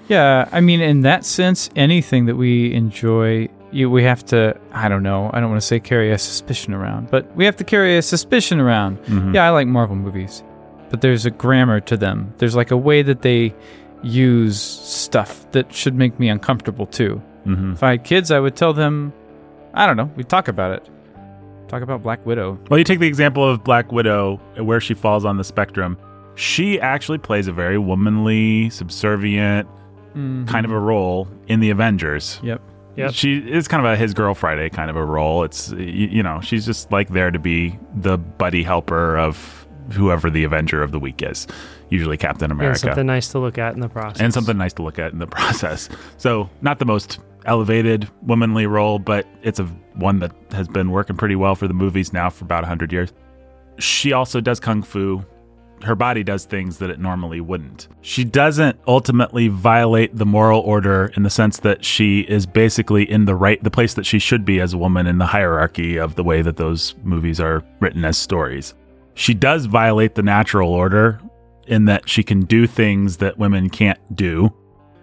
Yeah, I mean, in that sense, anything that we enjoy, you, we have to, I don't know, I don't want to say carry a suspicion around, but we have to carry a suspicion around. Mhm. Yeah, I like Marvel movies, but there's a grammar to them. There's like a way that they use stuff that should make me uncomfortable too. Mhm. If I had kids, I would tell them, I don't know, we'd talk about it. Talk about Black Widow. Well, you take the example of Black Widow, where she falls on the spectrum. She actually plays a very womanly, subservient mm-hmm. kind of a role in the Avengers. Yep. Yep. She is kind of a his girl Friday kind of a role. It's y- you know she's just like there to be the buddy helper of whoever the Avenger of the week is, usually Captain America. and America, something nice to look at in the process. and something nice to look at in the [LAUGHS] process. So not the most elevated womanly role, but it's a one that has been working pretty well for the movies now for about hundred years. She also does kung fu. Her body does things that it normally wouldn't. She doesn't ultimately violate the moral order in the sense that she is basically in the right, the place that she should be as a woman in the hierarchy of the way that those movies are written as stories. She does violate the natural order in that she can do things that women can't do.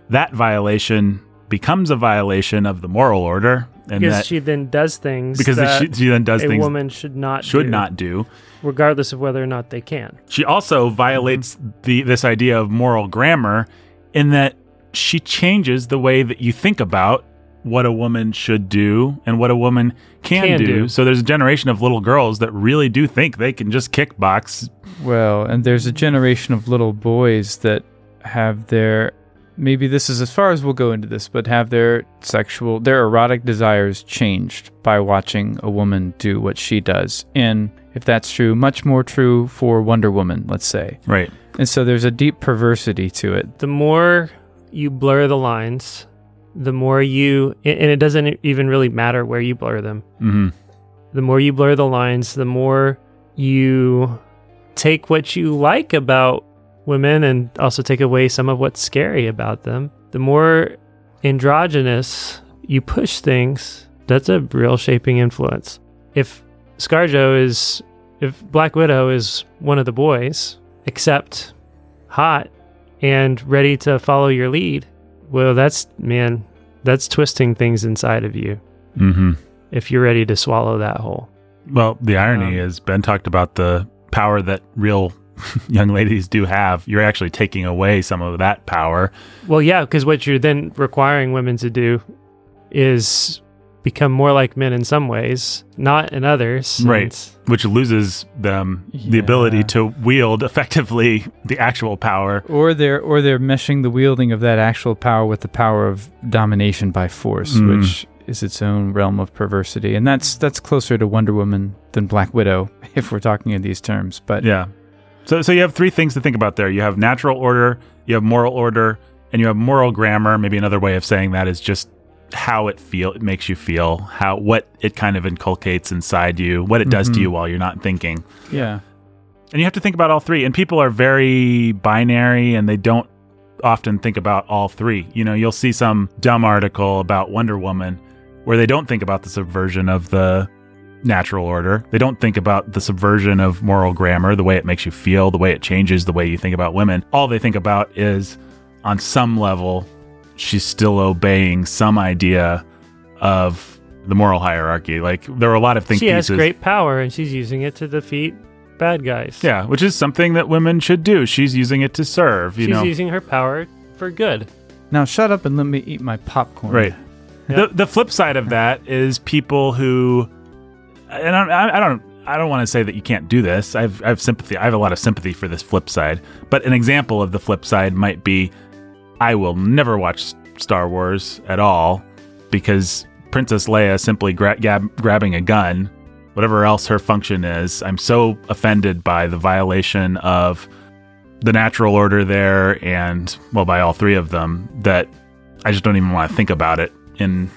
that violation becomes a violation of the moral order, and because that she then does things because that she, she then does a things woman should not should do, not do. regardless of whether or not they can. She also violates the this idea of moral grammar in that she changes the way that you think about what a woman should do and what a woman can, Can do. do. So there's a generation of little girls that really do think they can just kickbox. Well, and there's a generation of little boys that have their maybe this is as far as we'll go into this, but have their sexual their erotic desires changed by watching a woman do what she does. And if that's true, much more true for Wonder Woman, let's say. Right. And so there's a deep perversity to it. The more you blur the lines, the more you, and it doesn't even really matter where you blur them. hmm The more you blur the lines, the more you take what you like about women and also take away some of what's scary about them. The more androgynous you push things, that's a real shaping influence. If Scarjo is, if Black Widow is one of the boys, except hot and ready to follow your lead, well, that's, man, that's twisting things inside of you hmm if you're ready to swallow that whole. Well, the irony Um, is Ben talked about the power that real [LAUGHS] young ladies do have. You're actually taking away some of that power. Well, yeah, because what you're then requiring women to do is become more like men in some ways, not in others. Right. And- which loses them the ability to wield effectively the actual power. Or they're or they're meshing the wielding of that actual power with the power of domination by force, Mm. which is its own realm of perversity. And that's that's closer to Wonder Woman than Black Widow, [LAUGHS] if we're talking in these terms. But Yeah. So so you have three things to think about there. You have natural order, you have moral order, and you have moral grammar. Maybe another way of saying that is just how it feel it makes you feel, how what it kind of inculcates inside you, what it does to Mhm. you while you're not thinking. yeah. And you have to think about all three. And people are very binary and they don't often think about all three. You know, you'll see some dumb article about Wonder Woman where they don't think about the subversion of the natural order. They don't think about the subversion of moral grammar, the way it makes you feel, the way it changes the way you think about women. All they think about is on some level, she's still obeying some idea of the moral hierarchy. Like there are a lot of things. she has great power and she's using it to defeat bad guys. Yeah, which is something that women should do. She's using it to serve, you she's know. using her power for good. Now shut up and let me eat my popcorn. right. Yeah. The the flip side of that is people who and I, I don't I don't want to say that you can't do this. I've I've sympathy. I have a lot of sympathy for this flip side. But an example of the flip side might be I will never watch Star Wars at all because Princess Leia simply gra- gab- grabbing a gun, whatever else her function is, I'm so offended by the violation of the natural order there and well by all three of them that I just don't even want to think about it in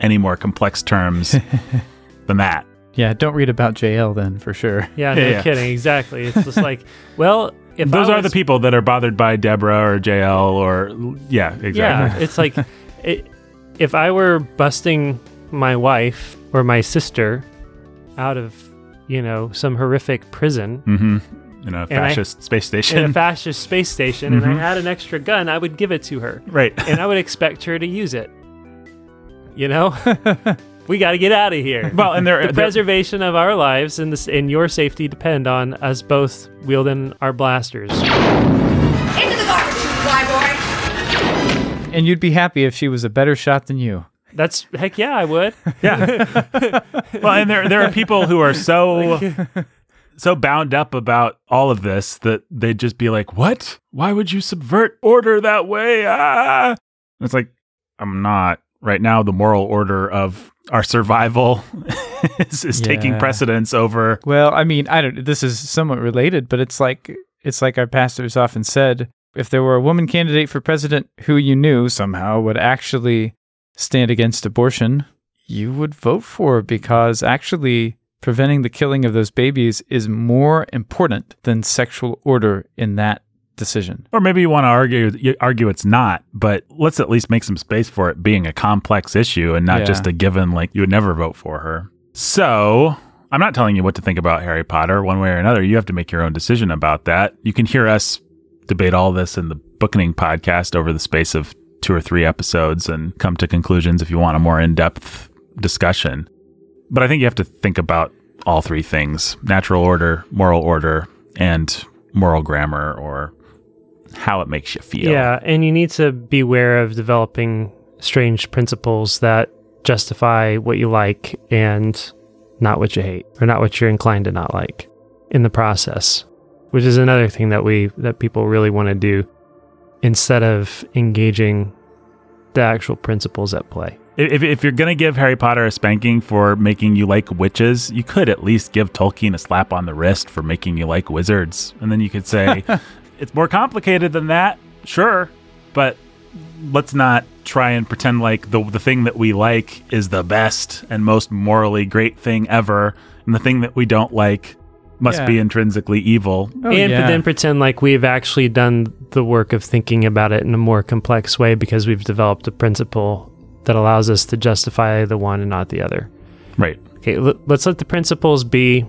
any more complex terms [LAUGHS] than that. Yeah, don't read about Jael then for sure. Yeah, Yeah, no [LAUGHS] yeah. kidding. Exactly. It's just like, [LAUGHS] well, if Those I are the people that are bothered by Deborah or Jael or yeah, exactly. Yeah, [LAUGHS] it's like it, if I were busting my wife or my sister out of, you know, some horrific prison Mm-hmm. In a And I- fascist space in a fascist space station and I Mhm. had an extra gun, I would give it to her right. and I would expect her to use it. You know? We got to get out of here. [LAUGHS] Well, and there, the preservation of our lives and, this, and your safety depend on us both wielding our blasters. Into the garbage, you flyboy! And you'd be happy if she was a better shot than you. That's heck yeah, I would. [LAUGHS] Yeah. [LAUGHS] well, and there there are people who are so so bound up about all of this that they'd just be like, "What? Why would you subvert order that way?" Ah! And it's like, I'm not. Right now, the moral order of our survival [LAUGHS] is, is taking precedence over. Well, I mean, I don't. This is somewhat related, but it's like it's like our pastors often said: if there were a woman candidate for president who you knew somehow would actually stand against abortion, you would vote for because actually preventing the killing of those babies is more important than sexual order in that decision. Or maybe you want to argue you argue it's not, but let's at least make some space for it being a complex issue and not Yeah. just a given like you would never vote for her. So, I'm not telling you what to think about Harry Potter one way or another. You have to make your own decision about that. You can hear us debate all this in the Bookening podcast over the space of two or three episodes and come to conclusions if you want a more in depth discussion. But I think you have to think about all three things natural order, moral order, and moral grammar or how it makes you feel. Yeah, and you need to beware of developing strange principles that justify what you like and not what you hate or not what you're inclined to not like in the process, which is another thing that we that people really want to do instead of engaging the actual principles at play. If, if you're going to give Harry Potter a spanking for making you like witches, you could at least give Tolkien a slap on the wrist for making you like wizards. And then you could say, [LAUGHS] it's more complicated than that, sure, but let's not try and pretend like the, the thing that we like is the best and most morally great thing ever. And the thing that we don't like must Yeah. be intrinsically evil. Oh, and yeah. then pretend like we've actually done the work of thinking about it in a more complex way because we've developed a principle that allows us to justify the one and not the other. Right. Okay, l- let's let the principles be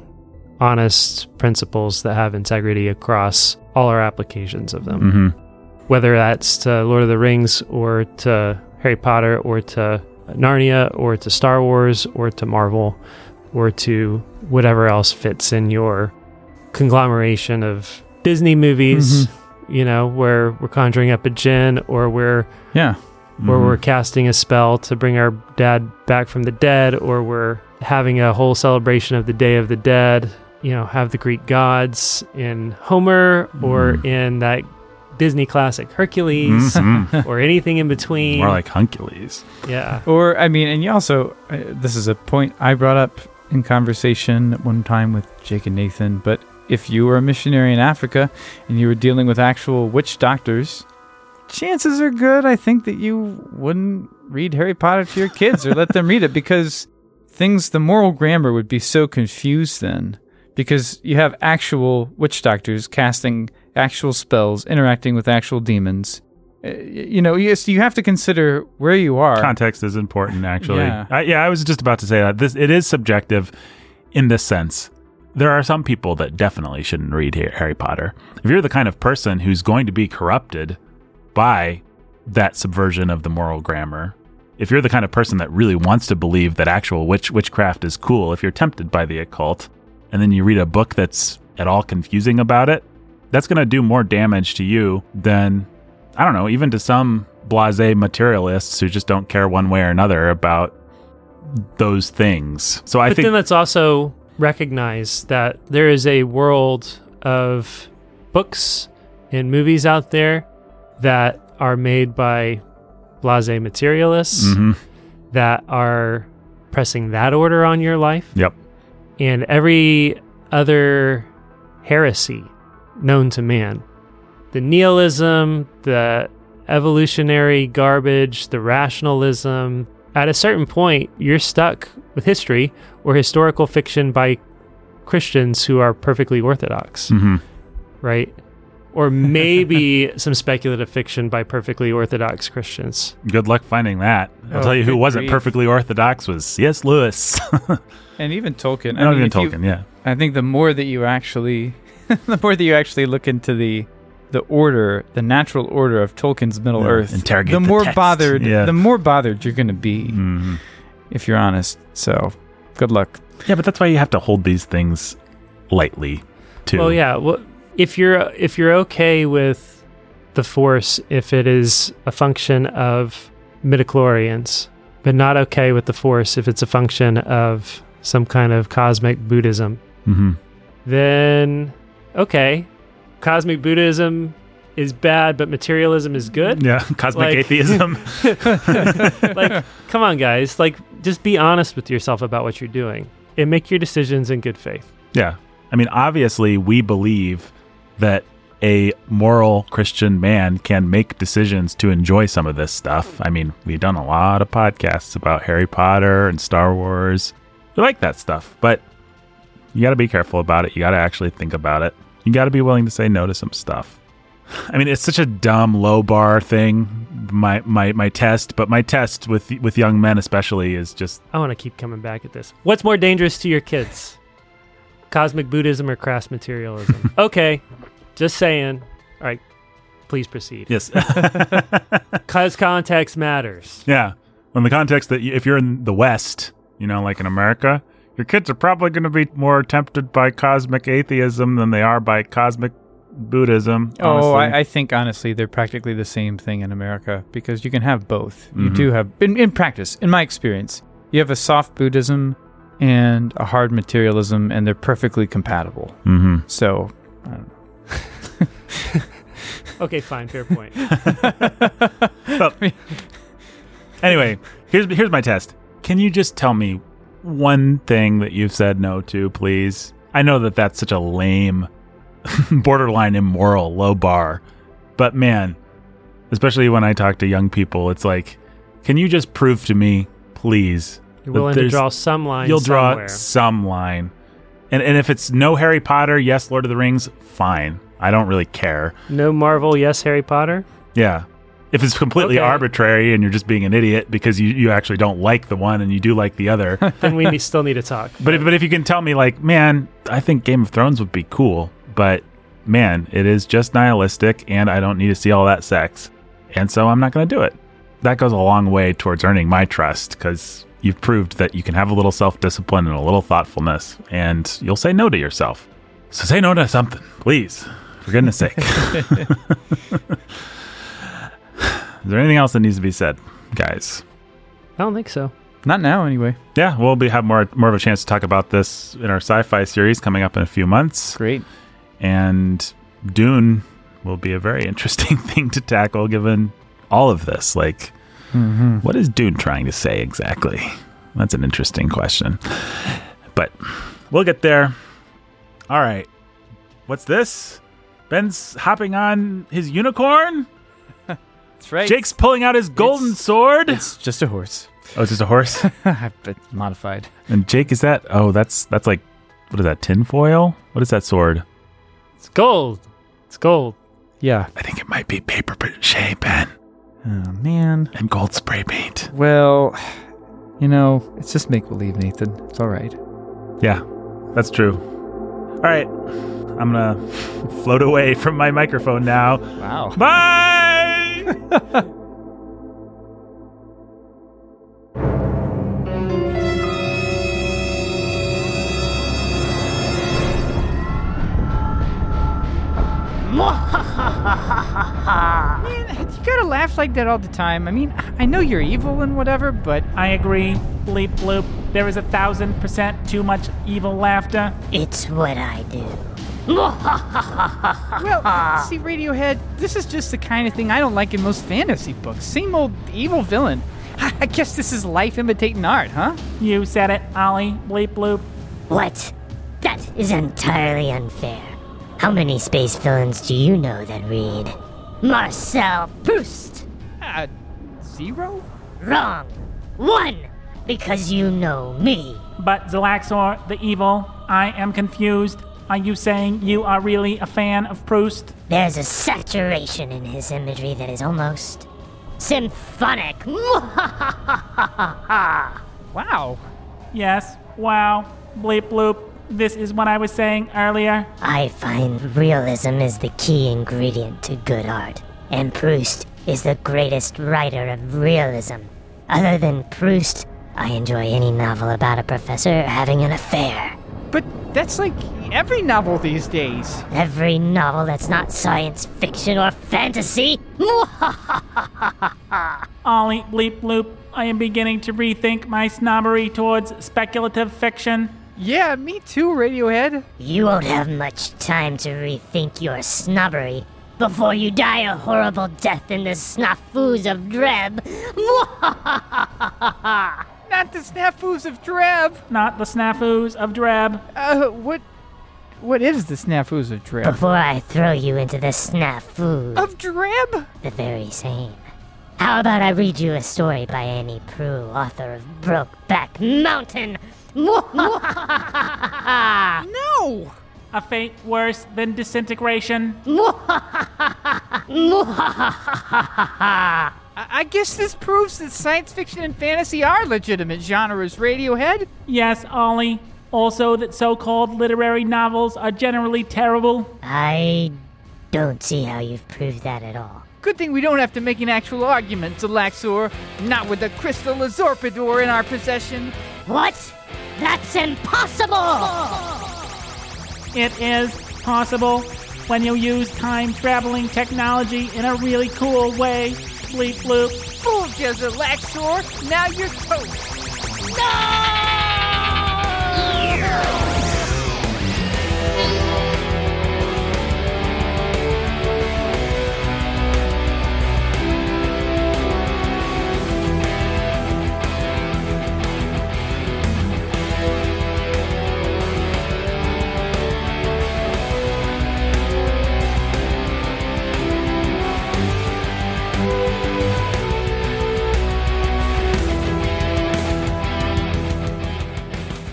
honest principles that have integrity across all our applications of them. hmm Whether that's to Lord of the Rings or to Harry Potter or to Narnia or to Star Wars or to Marvel or to whatever else fits in your conglomeration of Disney movies, you know, where we're conjuring up a djinn or we're Yeah. where Mhm. we're casting a spell to bring our dad back from the dead, or we're having a whole celebration of the Day of the Dead, you know, have the Greek gods in Homer or Mm. in that Disney classic Hercules Mhm. [LAUGHS] or anything in between. More like Huncules. yeah. Or, I mean, and you also, uh, this is a point I brought up in conversation at one time with Jake and Nathan, but if you were a missionary in Africa and you were dealing with actual witch doctors, chances are good, I think, that you wouldn't read Harry Potter to your kids or let them read it because things, the moral grammar would be so confused then because you have actual witch doctors casting actual spells, interacting with actual demons. Uh, You know, yes, you have to consider where you are. Context is important, actually. Yeah. I, yeah, I was just about to say that this it is subjective in this sense. There are some people that definitely shouldn't read Harry Potter. If you're the kind of person who's going to be corrupted by that subversion of the moral grammar, if you're the kind of person that really wants to believe that actual witch witchcraft is cool, if you're tempted by the occult, and then you read a book that's at all confusing about it, that's going to do more damage to you than I don't know, even to some blase materialists who just don't care one way or another about those things. So I think but think then let's also recognize that there is a world of books and movies out there that are made by blase materialists Mhm. that are pressing that order on your life. Yep. And every other heresy known to man the nihilism, the evolutionary garbage, the rationalism. At a certain point, you're stuck with history or historical fiction by Christians who are perfectly orthodox, Mhm. right? Or maybe [LAUGHS] some speculative fiction by perfectly orthodox Christians. good luck finding that. I'll Oh, tell you who good wasn't grief. perfectly orthodox was C.S. Lewis. [LAUGHS] And even Tolkien. Not even if you- Tolkien, yeah. I think the more that you actually, [LAUGHS] the more that you actually look into the the order, the natural order of Tolkien's Middle Yeah, Earth, interrogate the the more text. bothered, Yeah. the more bothered you're going to be, Mhm. if you're honest. So, good luck. Yeah, but that's why you have to hold these things lightly too. Well, yeah. Well, if you're if you're okay with the Force, if it is a function of midichlorians, but not okay with the Force if it's a function of some kind of cosmic Buddhism, hmm then okay, cosmic Buddhism is bad, but materialism is good. Yeah, [LAUGHS] cosmic Like- atheism. [LAUGHS] like, come on, guys. Like, just be honest with yourself about what you're doing and make your decisions in good faith. Yeah. I mean, obviously, we believe that a moral Christian man can make decisions to enjoy some of this stuff. I mean, we've done a lot of podcasts about Harry Potter and Star Wars. We like that stuff, but you got to be careful about it. You got to actually think about it. You got to be willing to say no to some stuff. I mean, it's such a dumb low bar thing. My my my test, but my test with with young men especially is just I want to keep coming back at this. What's more dangerous to your kids? Cosmic Buddhism or crass materialism? [LAUGHS] okay, just saying. All right, Please proceed. Yes. [LAUGHS] Because context matters. yeah. In the context that you, if you're in the West, you know, like in America, your kids are probably going to be more tempted by cosmic atheism than they are by cosmic Buddhism. Oh. I, I think honestly they're practically the same thing in America because you can have both. You Mhm. do have, in, in practice, in my experience, you have a soft Buddhism and a hard materialism, and they're perfectly compatible. Mhm. So, I don't know. [LAUGHS] Okay, fine, fair point. [LAUGHS] Well, anyway, here's here's my test. Can you just tell me one thing that you've said no to, please? I know that that's such a lame, [LAUGHS] borderline immoral low bar, but man, especially when I talk to young people, it's like, can you just prove to me, please? You're willing to draw some line. You'll draw some line, and and if it's no Harry Potter, yes, Lord of the Rings, fine. I don't really care. No Marvel, yes, Harry Potter. Yeah. If it's completely Okay. arbitrary and you're just being an idiot because you, you actually don't like the one and you do like the other. [LAUGHS] Then we still need to talk. but if, but if you can tell me like, man, I think Game of Thrones would be cool, but man, it is just nihilistic and I don't need to see all that sex. And so I'm not going to do it. That goes a long way towards earning my trust cuz you've proved that you can have a little self-discipline and a little thoughtfulness and you'll say no to yourself. So say no to something, please. For goodness sake. [LAUGHS] [LAUGHS] Is there anything else that needs to be said, guys? I don't think so. Not now, anyway. Yeah, we'll be have more more of a chance to talk about this in our sci-fi series coming up in a few months. Great. And Dune will be a very [LAUGHS] interesting thing to tackle given all of this. Like Mhm. what is Dune trying to say exactly? That's an interesting question. But we'll get there. All right. What's this? Ben's hopping on his unicorn? That's right. Jake's pulling out his golden sword. It's just a horse. Oh, it's just a horse. [LAUGHS] but modified. and Jake, is that? Oh, that's that's like, what is that? Tinfoil? What is that sword? It's gold. It's gold. Yeah. I think it might be paper mache pen Oh, man. and gold spray paint. Well, you know, it's just make believe, Nathan. It's all right. Yeah, that's true. All right, I'm gonna float away from my microphone now. Wow. [LAUGHS] Bye. [LAUGHS] Man, laugh like that all the time. I mean, I know you're evil and whatever, but I agree. Bleep bloop. There is a thousand percent too much evil laughter. It's what I do. [LAUGHS] well, see, Radiohead, this is just the kind of thing I don't like in most fantasy books. Same old evil villain. [LAUGHS] I guess this is life imitating art, huh? You said it, Ollie. Bleep bloop. What? That is entirely unfair. How many space villains do you know that read? Marcel Proust! Uh, zero? Wrong! One! Because you know me. But Zalaxor, the evil, I am confused. Are you saying you are really a fan of Proust? There's a saturation in his imagery that is almost symphonic. [LAUGHS] Wow. Yes. Wow. Bleep bloop. This is what I was saying earlier. I find realism is the key ingredient to good art, and Proust is the greatest writer of realism. Other than Proust, I enjoy any novel about a professor having an affair. But that's like every novel these days. Every novel that's not science fiction or fantasy. [LAUGHS] Ollie, bleep loop, I am beginning to rethink my snobbery towards speculative fiction. Yeah, me too, Radiohead. You won't have much time to rethink your snobbery before you die a horrible death in the snafus of Dreb. [LAUGHS] Not the snafus of Dreb. Not the snafus of Dreb. Uh, what? What is the snafus of Dreb? Before I throw you into the snafu Of Dreb? the very same. How about I read you a story by Annie Proulx, author of Brokeback Mountain? No. A fate worse than disintegration. I, I guess this proves that science fiction and fantasy are legitimate genres, Radiohead. Yes, Ollie. Also, that so called literary novels are generally terrible. I don't see how you've proved that at all. Good thing we don't have to make an actual argument, Zalaxor. Not with the crystal Azorpidor in our possession. What? That's impossible! It is possible when you use time traveling technology in a really cool way. Bleep bloop. Fooled you, Zalaxor. Now you're toast.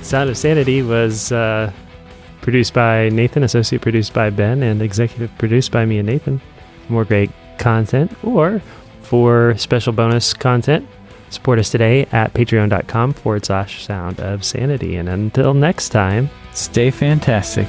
Sound of Sanity was uh, produced by Nathan, associate produced by Ben, and executive produced by me and Nathan. For more great content or for special bonus content, support us today at patreon.com forward slash sound of sanity. And until next time, Stay fantastic.